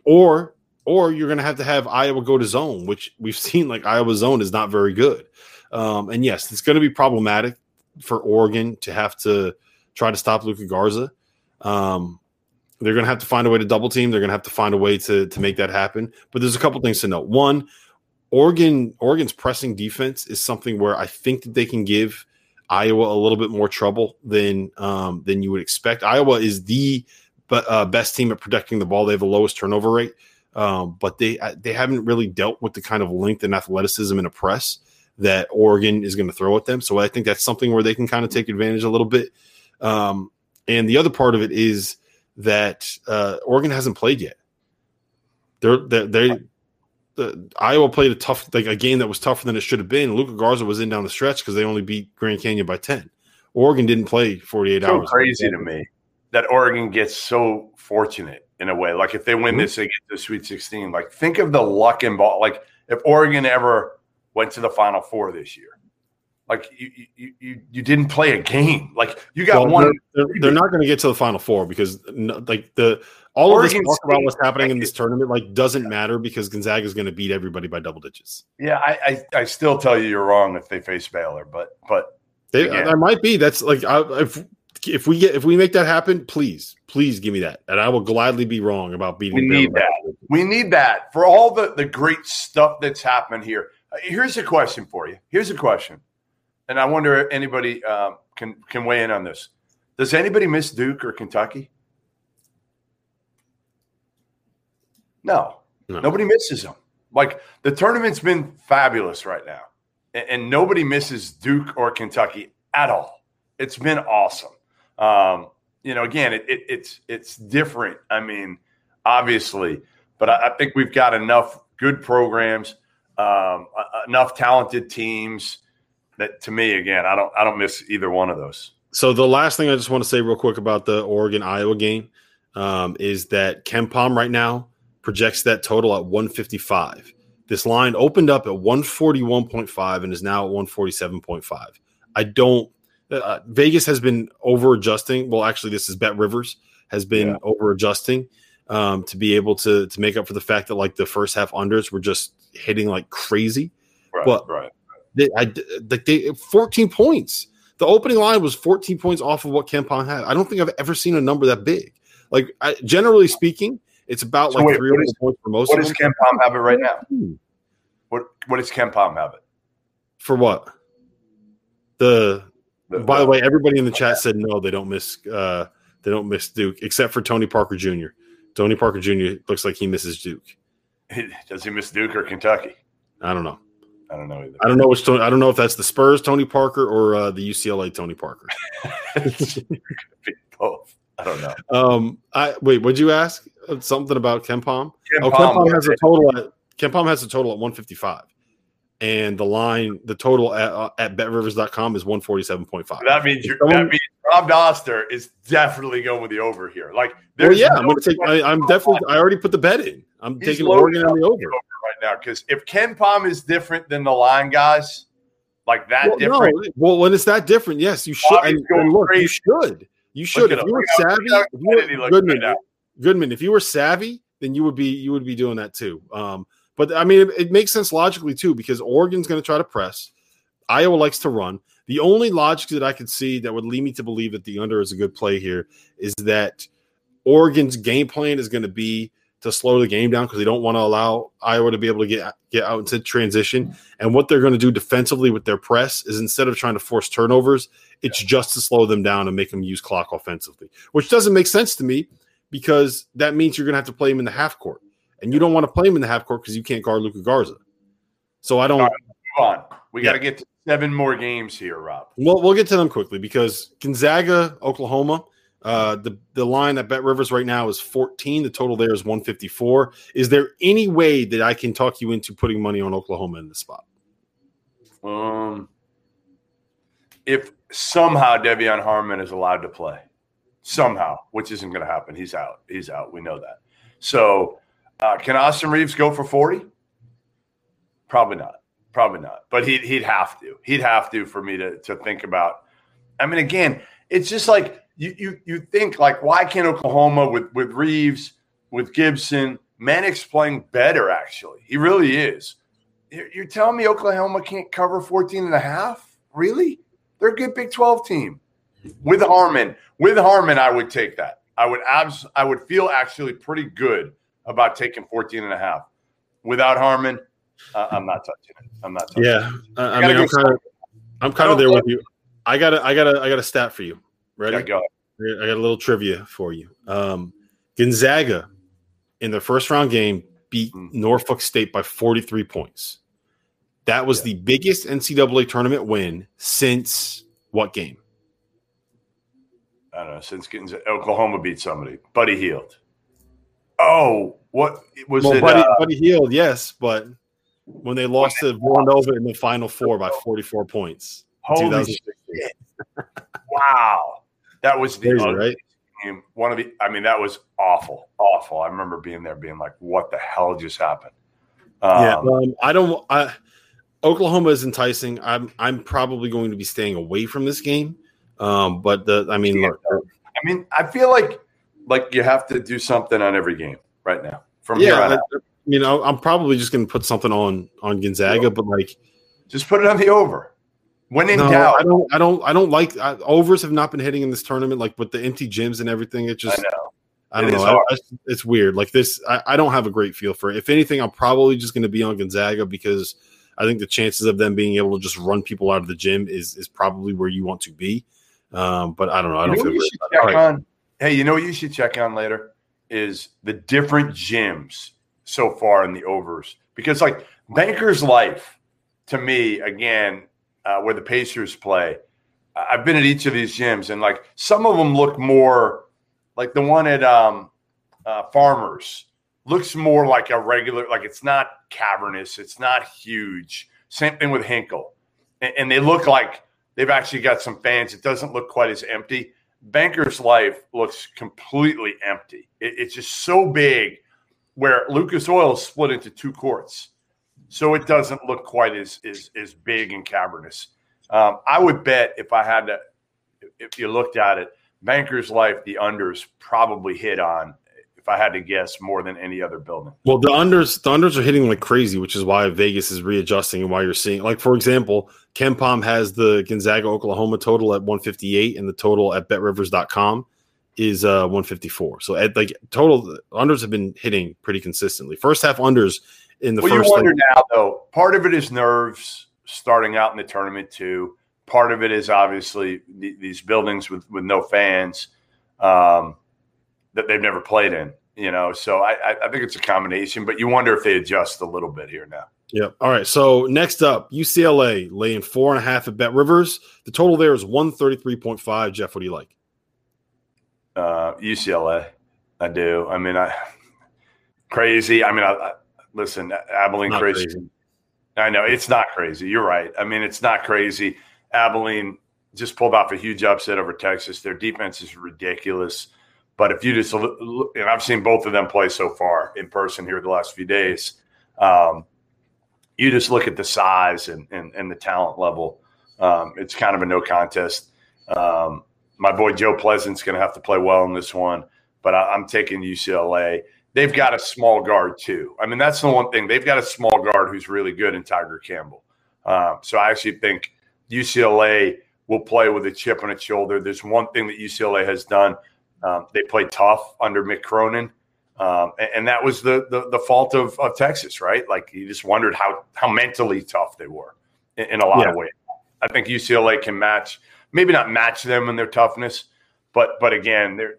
or or you're going to have to have Iowa go to zone, which we've seen like Iowa zone is not very good. Um, and yes, it's going to be problematic for Oregon to have to try to stop Luka Garza. Um, they're going to have to find a way to double team. They're going to have to find a way to to make that happen. But there's a couple things to note. One, Oregon Oregon's pressing defense is something where I think that they can give Iowa a little bit more trouble than um, than you would expect. Iowa is the uh, best team at protecting the ball. They have the lowest turnover rate, um, but they uh, they haven't really dealt with the kind of length and athleticism in a press that Oregon is going to throw at them. So I think that's something where they can kind of take advantage a little bit. Um, and the other part of it is that uh, Oregon hasn't played yet. They're, they're they the, Iowa played a tough like a game that was tougher than it should have been. Luka Garza was in down the stretch because they only beat Grand Canyon by ten. Oregon didn't play forty eight so hours. Crazy to me that Oregon gets so fortunate in a way. Like if they win mm-hmm. this, they get the Sweet Sixteen. Like think of the luck involved. Like if Oregon ever went to the Final Four this year. Like you, you, you, you didn't play a game. Like you got well, one. They're, they're, they're not going to get to the Final Four because like the all Oregon of this talk about what's happening in this tournament like doesn't matter because Gonzaga is going to beat everybody by double digits. Yeah, I, I, I still tell you you're wrong if they face Baylor, but but they, there might be. That's like I, if if we get if we make that happen, please please give me that, and I will gladly be wrong about beating. We need that. We need that for all the the great stuff that's happened here. Uh, here's a question for you. Here's a question, and I wonder if anybody um, can can weigh in on this. Does anybody miss Duke or Kentucky? No, no. nobody misses them. Like the tournament's been fabulous right now, and, and, nobody misses Duke or Kentucky at all. It's been awesome. Um, you know, again, it, it, it's it's different. I mean, obviously, but I, I think we've got enough good programs um, enough talented teams that to me again, I don't I don't miss either one of those. So the last thing I just want to say real quick about the Oregon Iowa game um, is that KenPom right now projects that total at 155. This line opened up at 141.5 and is now at 147.5. I don't. Uh, Vegas has been over adjusting. Well, actually, this is Bet Rivers has been yeah. over adjusting um, to be able to to make up for the fact that like the first half unders were just hitting like crazy. Right, but right. They, I, like they 14 points. The opening line was 14 points off of what KenPom had. I don't think I've ever seen a number that big. Like I, generally speaking, it's about so like wait, three or four points for most. Of them. What does KenPom have it right now? What what does KenPom have it? For what? The, the by the, the way, everybody in the chat said no, they don't miss uh they don't miss Duke, except for Tony Parker Jr. Tony Parker Jr. looks like he misses Duke. Does he miss Duke or Kentucky? I don't know. I don't know either. I don't know which Tony. I don't know if that's the Spurs Tony Parker or uh, the UCLA Tony Parker. Both. I don't know. Um, I wait. Would you ask something about KenPom? Ken oh, KenPom has a total at KenPom has a total at 155 and the line, the total at, uh, at betrivers.com is 147.5. That means you that means Rob Dauster is definitely going with the over here. Like, well, yeah, no I'm going to take, I, am definitely, I already put the bet in. I'm He's taking Oregon on the over. right now. Because if KenPom is different than the line guys, like that well, different. No. Well, when it's that different, yes, you should. And, and look, you should. You should. If you were savvy, if you were, Goodman, Goodman, if you were savvy, then you would be you would be doing that too. Um, but I mean, it, it makes sense logically too because Oregon's going to try to press. Iowa likes to run. The only logic that I could see that would lead me to believe that the under is a good play here is that Oregon's game plan is going to be to slow the game down because they don't want to allow Iowa to be able to get get out into transition. And what they're going to do defensively with their press is instead of trying to force turnovers, it's just to slow them down and make them use clock offensively, which doesn't make sense to me because that means you're going to have to play him in the half court and you don't want to play him in the half court because you can't guard Luka Garza. So I don't. Right, on. We yeah. got to get to seven more games here, Rob. Well, we'll get to them quickly because Gonzaga, Oklahoma. Uh, the the line at Bet Rivers right now is 14. The total there is 154. Is there any way that I can talk you into putting money on Oklahoma in this spot? Um, if somehow De'Vion Harmon is allowed to play, somehow, which isn't going to happen, he's out. He's out. We know that. So uh, can Austin Reaves go for 40? Probably not. Probably not. But he'd, he'd have to. He'd have to for me to, to think about. I mean, again, it's just like you, you, you think, like, why can't Oklahoma with, with Reaves, with Gibson, Manek's playing better, actually. He really is. You're telling me Oklahoma can't cover 14 and a half? Really? They're a good Big 12 team. With Harmon, with Harmon, I would take that. I would abs- I would feel actually pretty good about taking 14 and a half. Without Harmon, uh, I'm not touching it. I'm not touching yeah. it. Yeah. I mean, I'm kind of I'm kind of there with you. I got a I got a I got a stat for you. Ready? Yeah, go I got a little trivia for you. Um, Gonzaga in their first round game beat mm. Norfolk State by 43 points. That was yeah. the biggest NCAA tournament win since what game? I don't know. Since getting to Oklahoma beat somebody. Buddy Hield. Oh, what was well, it? Buddy, uh, Buddy Hield, yes, but when they lost to Villanova in the Final Four by 44 points. Holy shit. wow. That was the Crazy, right? game. One of the, I mean, that was awful, awful. I remember being there being like, what the hell just happened? Um, yeah. Um, I don't, I, Oklahoma is enticing. I'm, I'm probably going to be staying away from this game. Um, but the, I mean, look, I mean, I feel like like you have to do something on every game right now. From yeah, I, you know, I'm probably just going to put something on on Gonzaga, but like, just put it on the over. When in no, doubt, I don't, I don't, I don't like I, overs have not been hitting in this tournament. Like with the empty gyms and everything, it just, I, know. I don't it know. I, it's weird. Like this, I, don't have a great feel for it. If anything, I'm probably just going to be on Gonzaga because I think the chances of them being able to just run people out of the gym is is probably where you want to be. Um, but I don't know. I don't you know feel. On Hey, you know what you should check on later is the different gyms so far in the overs because like Banker's Life to me again uh, where the Pacers play. I've been at each of these gyms and like some of them look more like the one at um, uh, Farmers looks more like a regular, like it's not cavernous, it's not huge. Same thing with Hinkle, and, and they look like they've actually got some fans. It doesn't look quite as empty. Banker's Life looks completely empty. It, it's just so big, where Lucas Oil is split into two courts, so it doesn't look quite as as, as big and cavernous. Um, I would bet if I had to, if you looked at it, Banker's Life, the unders probably hit on if I had to guess, more than any other building. Well, the unders, the unders are hitting like crazy, which is why Vegas is readjusting and why you're seeing, like for example, KenPom has the Gonzaga Oklahoma total at 158, and the total at BetRivers.com is uh 154. So at like total unders have been hitting pretty consistently. First half unders in the well, first. You wonder now though. Part of it is nerves starting out in the tournament too. Part of it is obviously the, these buildings with with no fans. Um, that they've never played in. You know, so I, I think it's a combination, but you wonder if they adjust a little bit here now. Yep. All right. So next up, UCLA laying four and a half at Bet Rivers. The total there is one thirty three point five. Jeff, what do you like? Uh, UCLA. I do. I mean, I crazy. I mean, I, I listen, Abilene crazy. I know it's not crazy. You're right. I mean, it's not crazy. Abilene just pulled off a huge upset over Texas. Their defense is ridiculous. But if you just and I've seen both of them play so far in person here the last few days, um, you just look at the size and, and, and the talent level. Um, it's kind of a no contest. Um, my boy Joe Pleasant's going to have to play well in this one, but I, I'm taking UCLA. They've got a small guard too. I mean, that's the one thing they've got a small guard who's really good in Tiger Campbell. Um, so I actually think UCLA will play with a chip on its shoulder. There's one thing that UCLA has done um, they played tough under Mick Cronin. Um, and, and, that was the, the, the fault of, of Texas, right? Like you just wondered how how mentally tough they were in, in a lot Yeah. of ways. I think UCLA can match, maybe not match them in their toughness, but but again, they're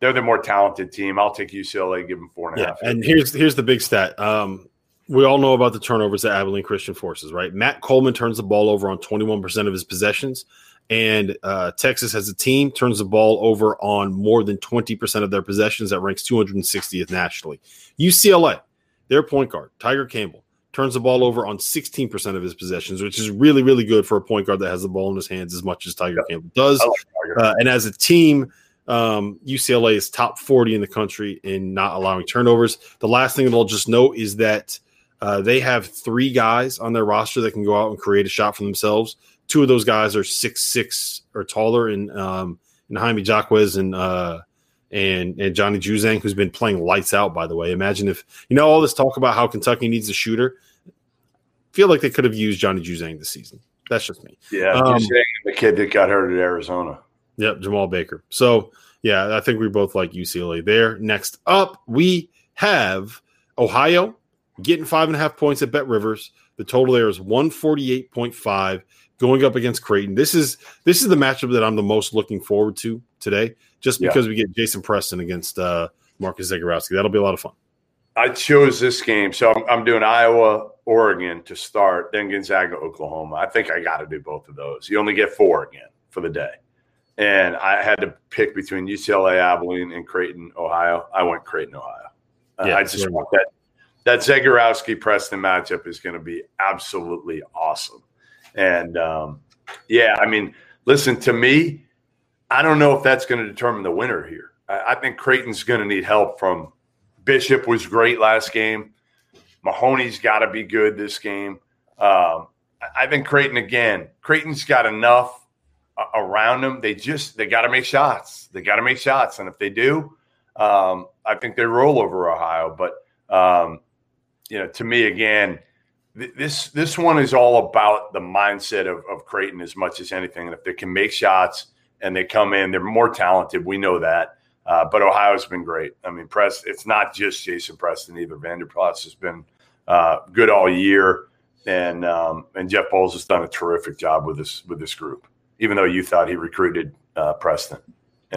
they're the more talented team. I'll take UCLA, give them four and a Yeah, half. and here's here's the big stat. Um, we all know about the turnovers that Abilene Christian forces, right? Matt Coleman turns the ball over on 21% of his possessions, and uh, Texas as a team turns the ball over on more than 20% of their possessions. That ranks 260th nationally. UCLA, their point guard Tiger Campbell turns the ball over on 16% of his possessions, which is really really good for a point guard that has the ball in his hands as much as Tiger Campbell does. Like. Uh, and as a team, um, UCLA is top 40 in the country in not allowing turnovers. The last thing that I'll just note is that uh, they have three guys on their roster that can go out and create a shot for themselves two of those guys are six six or taller, and um, in Jaime Jaquez and uh, and and Johnny Juzang, who's been playing lights out. By the way, imagine if you know all this talk about how Kentucky needs a shooter. Feel like they could have used Johnny Juzang this season. That's just me. Yeah, um, the kid that got hurt at Arizona. Yep, Jemarl Baker. So yeah, I think we both like UCLA there. Next up, we have Ohio getting five and a half points at Bet Rivers. The total there is 148.5 going up against Creighton. This is this is the matchup that I'm the most looking forward to today, just Yeah. because we get Jason Preston against uh, Marcus Zegarowski. That'll be a lot of fun. I chose this game, so I'm, I'm doing Iowa, Oregon to start, then Gonzaga, Oklahoma. I think I got to do both of those. You only get four again for the day, and I had to pick between UCLA, Abilene, and Creighton, Ohio. I went Creighton, Ohio. Uh, I just want that that Zegarowski Preston matchup is going to be absolutely awesome, and um, yeah, I mean, listen to me. I don't know if that's going to determine the winner here. I, I think Creighton's going to need help from Bishop was great last game. Mahoney's got to be good this game. Um, I- think Creighton again. Creighton's got enough a- around them. They just they got to make shots. They got to make shots, and if they do, um, I think they roll over Ohio. But um, you know, to me again, this this one is all about the mindset of, of Creighton as much as anything. And if they can make shots and they come in, they're more talented. We know that. Uh, but Ohio's been great. I mean, Press. It's not just Jason Preston either. Vanderplas has been uh, good all year, and um, and Jeff Boals has done a terrific job with this with this group. Even though you thought he recruited uh, Preston,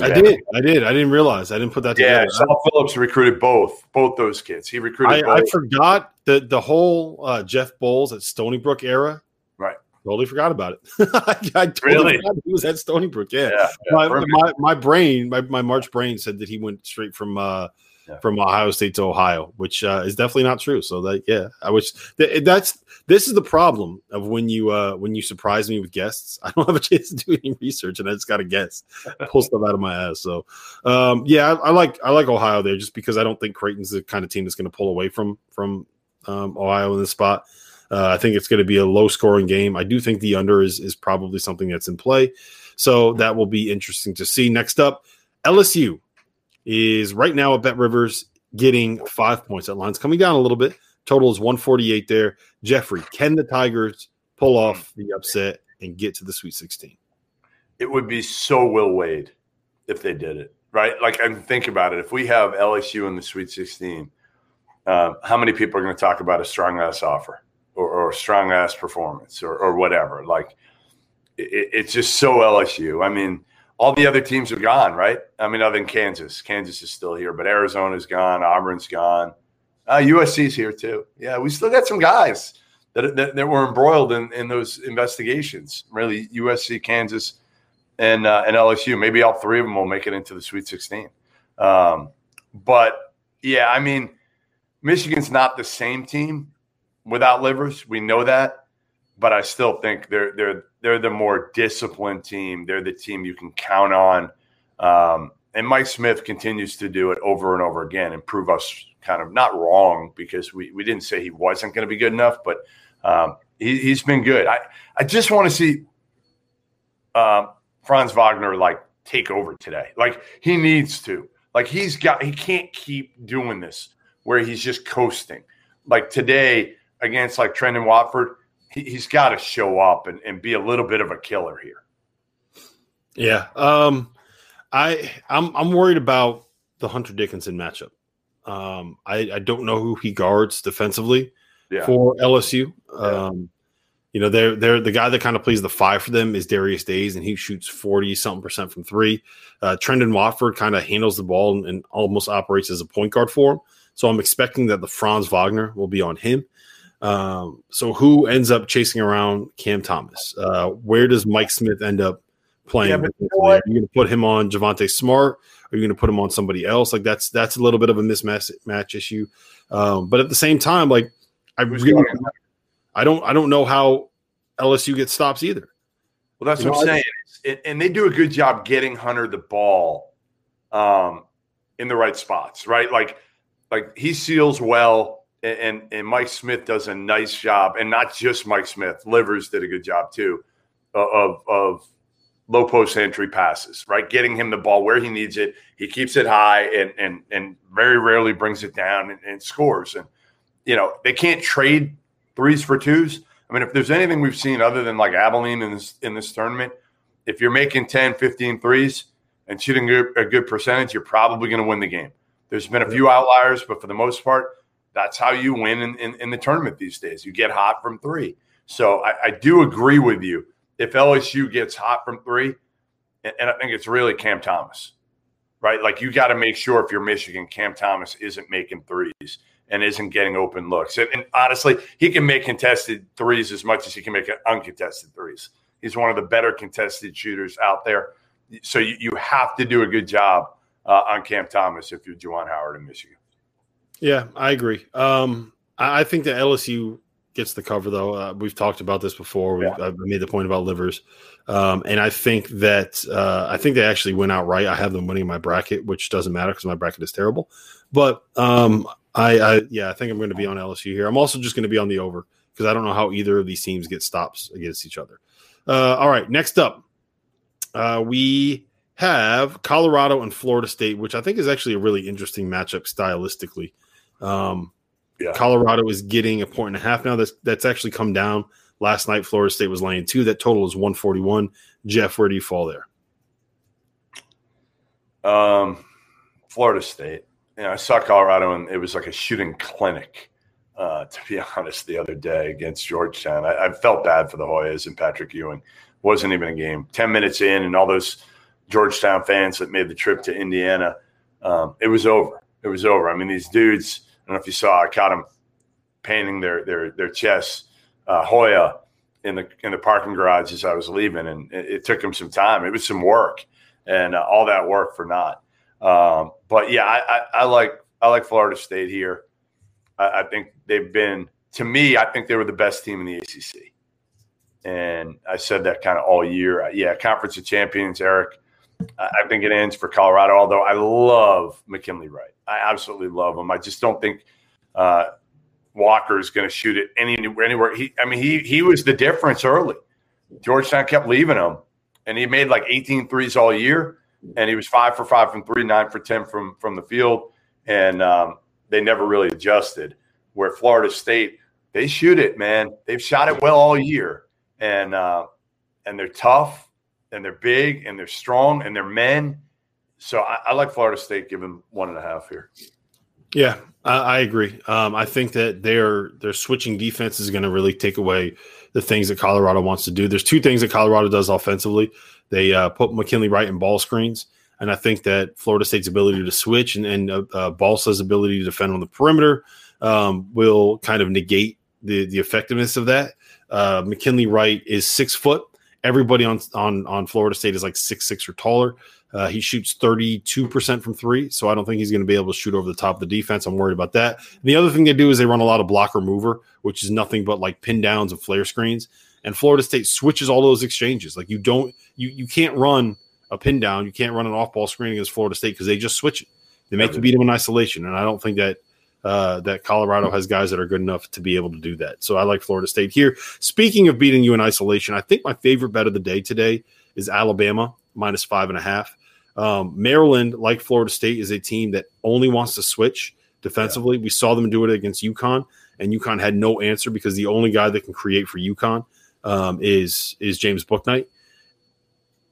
I then- did. I did. I didn't realize. I didn't put that Yeah, together. Saul Phillips recruited both both those kids. He recruited I, I forgot that the whole uh, Jeff Boals at Stony Brook era. Right. totally forgot about it. I, I totally Really? forgot he was at Stony Brook. Yeah, Yeah, yeah, my, my my brain, my, my March brain said that he went straight from uh Yeah. from Ohio State to Ohio, which uh, is definitely not true. So that yeah, I wish th- that's this is the problem of when you uh when you surprise me with guests. I don't have a chance to do any research, and I just got to guess, pull stuff out of my ass. So um yeah, I, I like I like Ohio there just because I don't think Creighton's the kind of team that's going to pull away from from um, Ohio in this spot. Uh, I think it's going to be a low scoring game. I do think the under is is probably something that's in play. So that will be interesting to see. Next up, LSU is right now at Bet Rivers getting five points. That line's coming down a little bit. Total is 148 there. Jeffrey, can the Tigers pull off the upset and get to the Sweet 16? it would be so Will Wade if they did it, right? Like, and think about it. If we have LSU in the Sweet 16, uh, how many people are going to talk about a strong ass offer or, or strong ass performance or, or whatever? Like, it, it's just so LSU. I mean, all the other teams are gone, right? I mean, other than Kansas. Kansas is still here, but Arizona's gone. Auburn's gone. Uh, USC's here too. Yeah, we still got some guys that, that, that were embroiled in, in those investigations. Really, USC, Kansas, and uh, and LSU. Maybe all three of them will make it into the Sweet 16. Um, but yeah, I mean, Michigan's not the same team without Livers. We know that, but I still think they're they're they're the more disciplined team. They're the team you can count on. Um, and Mike Smith continues to do it over and over again and prove us kind of not wrong because we, we didn't say he wasn't going to be good enough, but um, he, he's been good. I, I just want to see um, Franz Wagner like take over today. Like he needs to. Like he's got he can't keep doing this where he's just coasting. Like today against like Trendon Watford, he, he's got to show up and, and be a little bit of a killer here. Yeah. Um, I I'm I'm worried about the Hunter Dickinson matchup. Um, I, I don't know who he guards defensively Yeah. for LSU. Um, you know, they're they're the guy that kind of plays the five for them is Darius Days, and he shoots 40 something percent from three. Uh Trendon Watford kind of handles the ball and, and almost operates as a point guard for him. So I'm expecting that the Franz Wagner will be on him. Um, so who ends up chasing around Cam Thomas? Uh, where does Mike Smith end up playing? Yeah, you know are you going to put him on Javonte Smart? Are you going to put him on somebody else? Like that's that's a little bit of a mismatch match issue. Um, but at the same time, like I really. I don't I don't know how LSU gets stops either. Well, that's You what I'm saying. And- and they do a good job getting Hunter the ball um, in the right spots, right? Like, like he seals well, and, and Mike Smith does a nice job, and not just Mike Smith. Livers did a good job too of of, low post entry passes, right? Getting him the ball where he needs it. He keeps it high, and and and very rarely brings it down and, and scores. And you know they can't trade threes for twos. I mean, if there's anything we've seen other than like Abilene in this in this tournament, if you're making 10, 15 threes and shooting a good percentage, you're probably going to win the game. There's been a few outliers, but for the most part, that's how you win in, in, in the tournament these days. You get hot from three. So I, I do agree with you. If LSU gets hot from three, and, and I think it's really Cam Thomas, right? Like you got to make sure if you're Michigan, Cam Thomas isn't making threes and isn't getting open looks. And, and honestly, he can make contested threes as much as he can make uncontested threes. He's one of the better contested shooters out there. So you, you have to do a good job uh, on Cam Thomas if you're Juwan Howard in Michigan. Yeah, I agree. Um, I, I think that LSU gets the cover though. Uh, we've talked about this before. We've, Yeah. I've made the point about livers, um, and I think that uh, I think they actually went out right. I have them winning my bracket, which doesn't matter because my bracket is terrible. But um, I, I yeah, I think I'm going to be on LSU here. I'm also just going to be on the over because I don't know how either of these teams get stops against each other. Uh, all right, next up, uh, we have Colorado and Florida State, which I think is actually a really interesting matchup stylistically. Um, Yeah. Colorado is getting a point and a half now. That's that's actually come down. Last night, Florida State was laying two. That total is 141. Jeff, where do you fall there? Um, Florida State. You know, I saw Colorado and it was like a shooting clinic. Uh, to be honest, the other day against Georgetown, I, I felt bad for the Hoyas and Patrick Ewing. Wasn't even a game. Ten minutes in, and all those Georgetown fans that made the trip to Indiana, um, it was over. It was over. I mean, these dudes. I don't know if you saw. I caught them painting their their their chests. Uh, Hoya in the in the parking garage as I was leaving, and it, it took him some time. It was some work, and uh, all that work for naught. Um, but yeah, I, I, I, like I like Florida State here. I, I, think they've been to me. I think they were the best team in the ACC, and I said that kind of all year. Yeah, Conference of Champions, Eric. I think it ends for Colorado. Although I love McKinley Wright, I absolutely love him. I just don't think uh, Walker is going to shoot it any, anywhere. He, I mean, he he was the difference early. Georgetown kept leaving him, and he made like 18 threes all year, and he was five for five from three, nine for ten from from the field, and um, they never really adjusted. Where Florida State, they shoot it, man. They've shot it well all year, and uh, and they're tough, and they're big, and they're strong, and they're men. So I, I like Florida State giving one and a half here. Yeah, I, I agree. Um, I think that their their switching defense is going to really take away the things that Colorado wants to do. There's two things that Colorado does offensively. They uh, put McKinley Wright in ball screens, and I think that Florida State's ability to switch and, and uh, uh, Balsa's ability to defend on the perimeter um, will kind of negate the the effectiveness of that. Uh, McKinley Wright is six foot. Everybody on on on Florida State is like six six or taller. Uh, he shoots 32% from three, so I don't think he's going to be able to shoot over the top of the defense. I'm worried about that. And the other thing they do is they run a lot of blocker mover, which is nothing but like pin downs and flare screens. And Florida State switches all those exchanges. Like you don't, you you can't run a pin down, you can't run an off ball screen against Florida State because they just switch it. They make you beat them in isolation, and I don't think that uh, that Colorado has guys that are good enough to be able to do that. So I like Florida State here. Speaking of beating you in isolation, I think my favorite bet of the day today is Alabama minus five and a half. Um, Maryland, like Florida State, is a team that only wants to switch defensively. Yeah. We saw them do it against UConn, and UConn had no answer because the only guy that can create for UConn um, is is James Bouknight.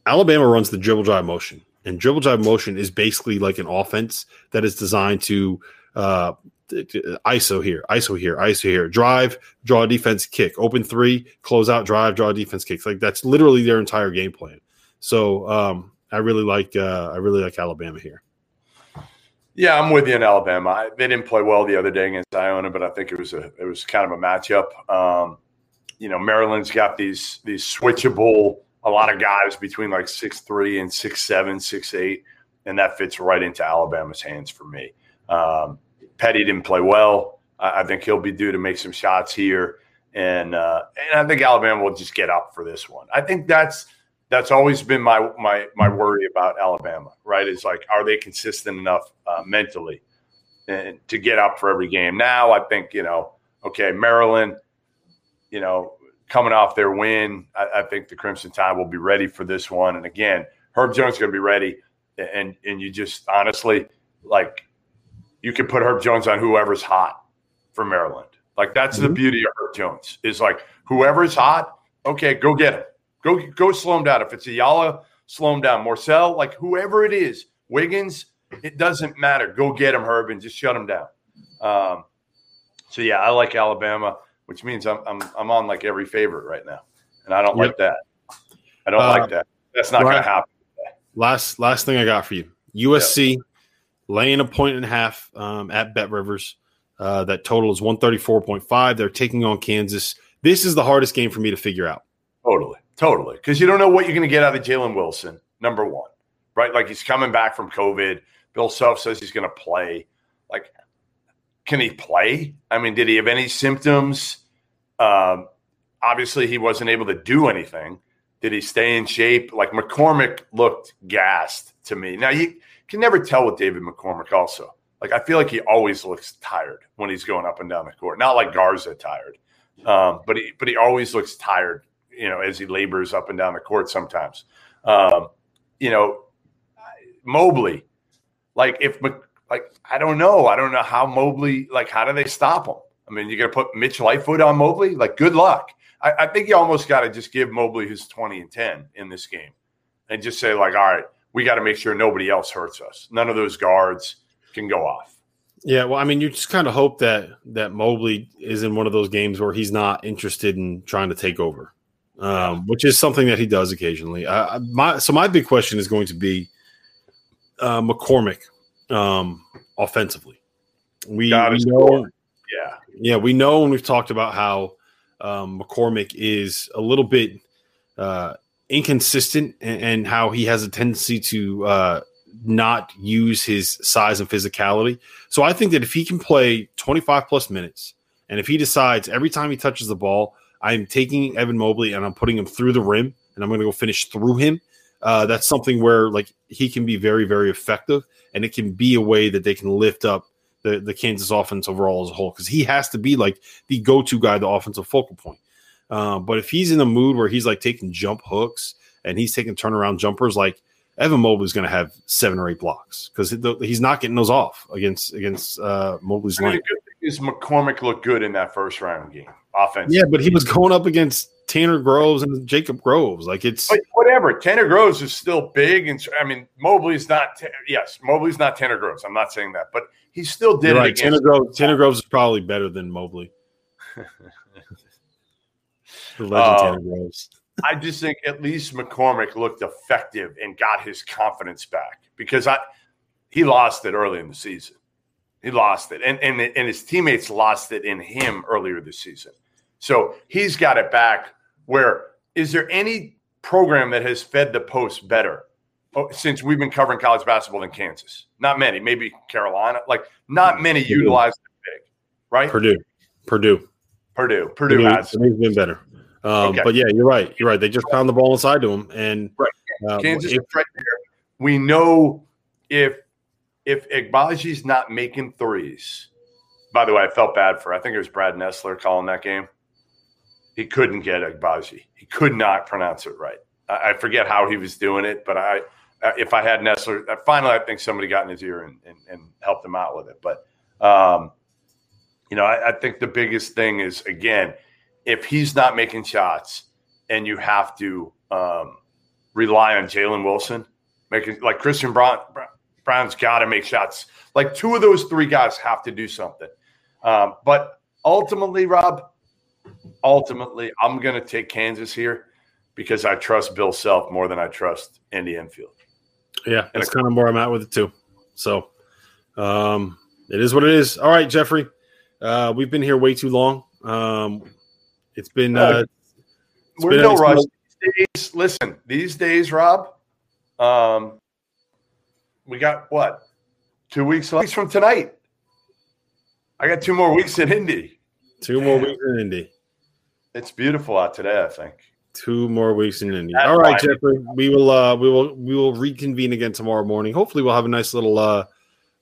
Alabama runs the dribble drive motion, and dribble drive motion is basically like an offense that is designed to uh, ISO here, ISO here, ISO here, drive, draw defense kick, open three, close out, drive, draw defense kick. Like that's literally their entire game plan. So um, I really like uh, I really like Alabama here. Yeah, I'm with you in Alabama. I, they didn't play well the other day against Iona, but I think it was a it was kind of a matchup. Um, you know, Maryland's got these these switchable a lot of guys between like six three and six seven, six eight, and that fits right into Alabama's hands for me. Um, Petty didn't play well. I, I, think he'll be due to make some shots here, and uh, and I think Alabama will just get up for this one. I think that's that's always been my my my worry about Alabama. Right? Is like, are they consistent enough uh, mentally and to get up for every game? Now, I think you know, okay, Maryland, you know, coming off their win, I, I think the Crimson Tide will be ready for this one. And again, Herb Jones is going to be ready, and and you just honestly like you can put Herb Jones on whoever's hot for Maryland. Like that's mm-hmm. the beauty of Herb Jones is like whoever's hot, okay, go get him Go go slow him down. If it's Ayala, slow him down. Morsell, like whoever it is, Wiggins, it doesn't matter. Go get him, Herb, and just shut him down. Um, so yeah, I like Alabama, which means I'm I'm I'm on like every favorite right now, and I don't yep. like that. I don't uh, like that. That's not right. going to happen. Last last thing I got for you: USC yep. Laying a point and a half um, at Bet Rivers. Uh, that total is one thirty four point five. They're taking on Kansas. This is the hardest game for me to figure out. Totally. Totally. Because you don't know what you're going to get out of Jalen Wilson, number one, right? Like he's coming back from COVID. Bill Self says he's going to play. Like, can he play? I mean, did he have any symptoms? Um, obviously, he wasn't able to do anything. Did he stay in shape? Like McCormack looked gassed to me. Now, you can never tell with David McCormack. also. Like, I feel like he always looks tired when he's going up and down the court. Not like Garza tired, um, but he but he always looks tired you know, as he labors up and down the court sometimes. Um, you know, Mobley, like if like I don't know, I don't know how Mobley like how do they stop him? I mean, you're gonna put Mitch Lightfoot on Mobley? Like, good luck. I, I think you almost got to just give Mobley his 20 and 10 in this game, and just say like, all right, we got to make sure nobody else hurts us. None of those guards can go off. Yeah, well, I mean, you just kind of hope that that Mobley is in one of those games where he's not interested in trying to take over um, which is something that he does occasionally. Uh, my so my big question is going to be uh, McCormack um, offensively. We, we know, yeah, yeah, we know, and we've talked about how um, McCormack is a little bit uh, inconsistent and, how he has a tendency to uh, not use his size and physicality. So I think that if he can play 25 plus minutes, and if he decides every time he touches the ball, I'm taking Evan Mobley and I'm putting him through the rim and I'm going to go finish through him. Uh, that's something where like he can be very, very effective, and it can be a way that they can lift up the, the Kansas offense overall as a whole because he has to be like the go to guy, the offensive focal point. Uh, but if he's in a mood where he's like taking jump hooks and he's taking turnaround jumpers, like Evan Mobley's going to have seven or eight blocks because he's not getting those off against against uh, Mobley's line. Is McCormack look good in that first round game offense? Yeah, but he was going up against Tanner Groves and Jacob Groves. Like it's but whatever. Tanner Groves is still big, and I mean Mobley's not. Yes, Mobley's not Tanner Groves. I'm not saying that, but he still did. Right. Tanner Groves, Tanner Groves is probably better than Mobley. the legend uh, Tanner I just think at least McCormack looked effective and got his confidence back because I he lost it early in the season. He lost it, and and and his teammates lost it in him earlier this season. So he's got it back. Where is there any program that has fed the post better oh, since we've been covering college basketball than Kansas? Not many. Maybe Carolina. Like not many Purdue. utilize the big, right? Purdue, Purdue, Purdue, Purdue, Purdue has been better. Um, okay. But yeah, you're right. You're right. They just pound the ball inside to him, and right. um, Kansas if, right there. We know if if Agbaji's not making threes. By the way, I felt bad for. I think it was Brad Nessler calling that game. He couldn't get Agbaji. He could not pronounce it right. I, I forget how he was doing it, but I, if I had Nessler, uh, finally, I think somebody got in his ear and, and, and helped him out with it. But, um, you know, I, I think the biggest thing is again if he's not making shots and you have to um, rely on Jalen Wilson, making like Christian Braun, Braun's got to make shots. Like two of those three guys have to do something. Um, but ultimately, Rob, ultimately, I'm going to take Kansas here because I trust Bill Self more than I trust Andy Enfield. Yeah, that's kind of where I'm at with it too. So um, it is what it is. All right, Jeffrey. Uh, we've been here way too long. Um, it's been. Uh, it's we're been no rush. These days, listen, these days, Rob, um, we got what? Two weeks left from tonight. I got two more weeks in Indy. Two more weeks in Indy. It's beautiful out today, I think. Two more weeks in Indy. That's All right, fine. Jeffrey. We will uh we will we will reconvene again tomorrow morning. Hopefully we'll have a nice little uh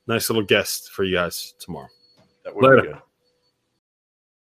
nice little guest for you guys tomorrow. That would Later. be good.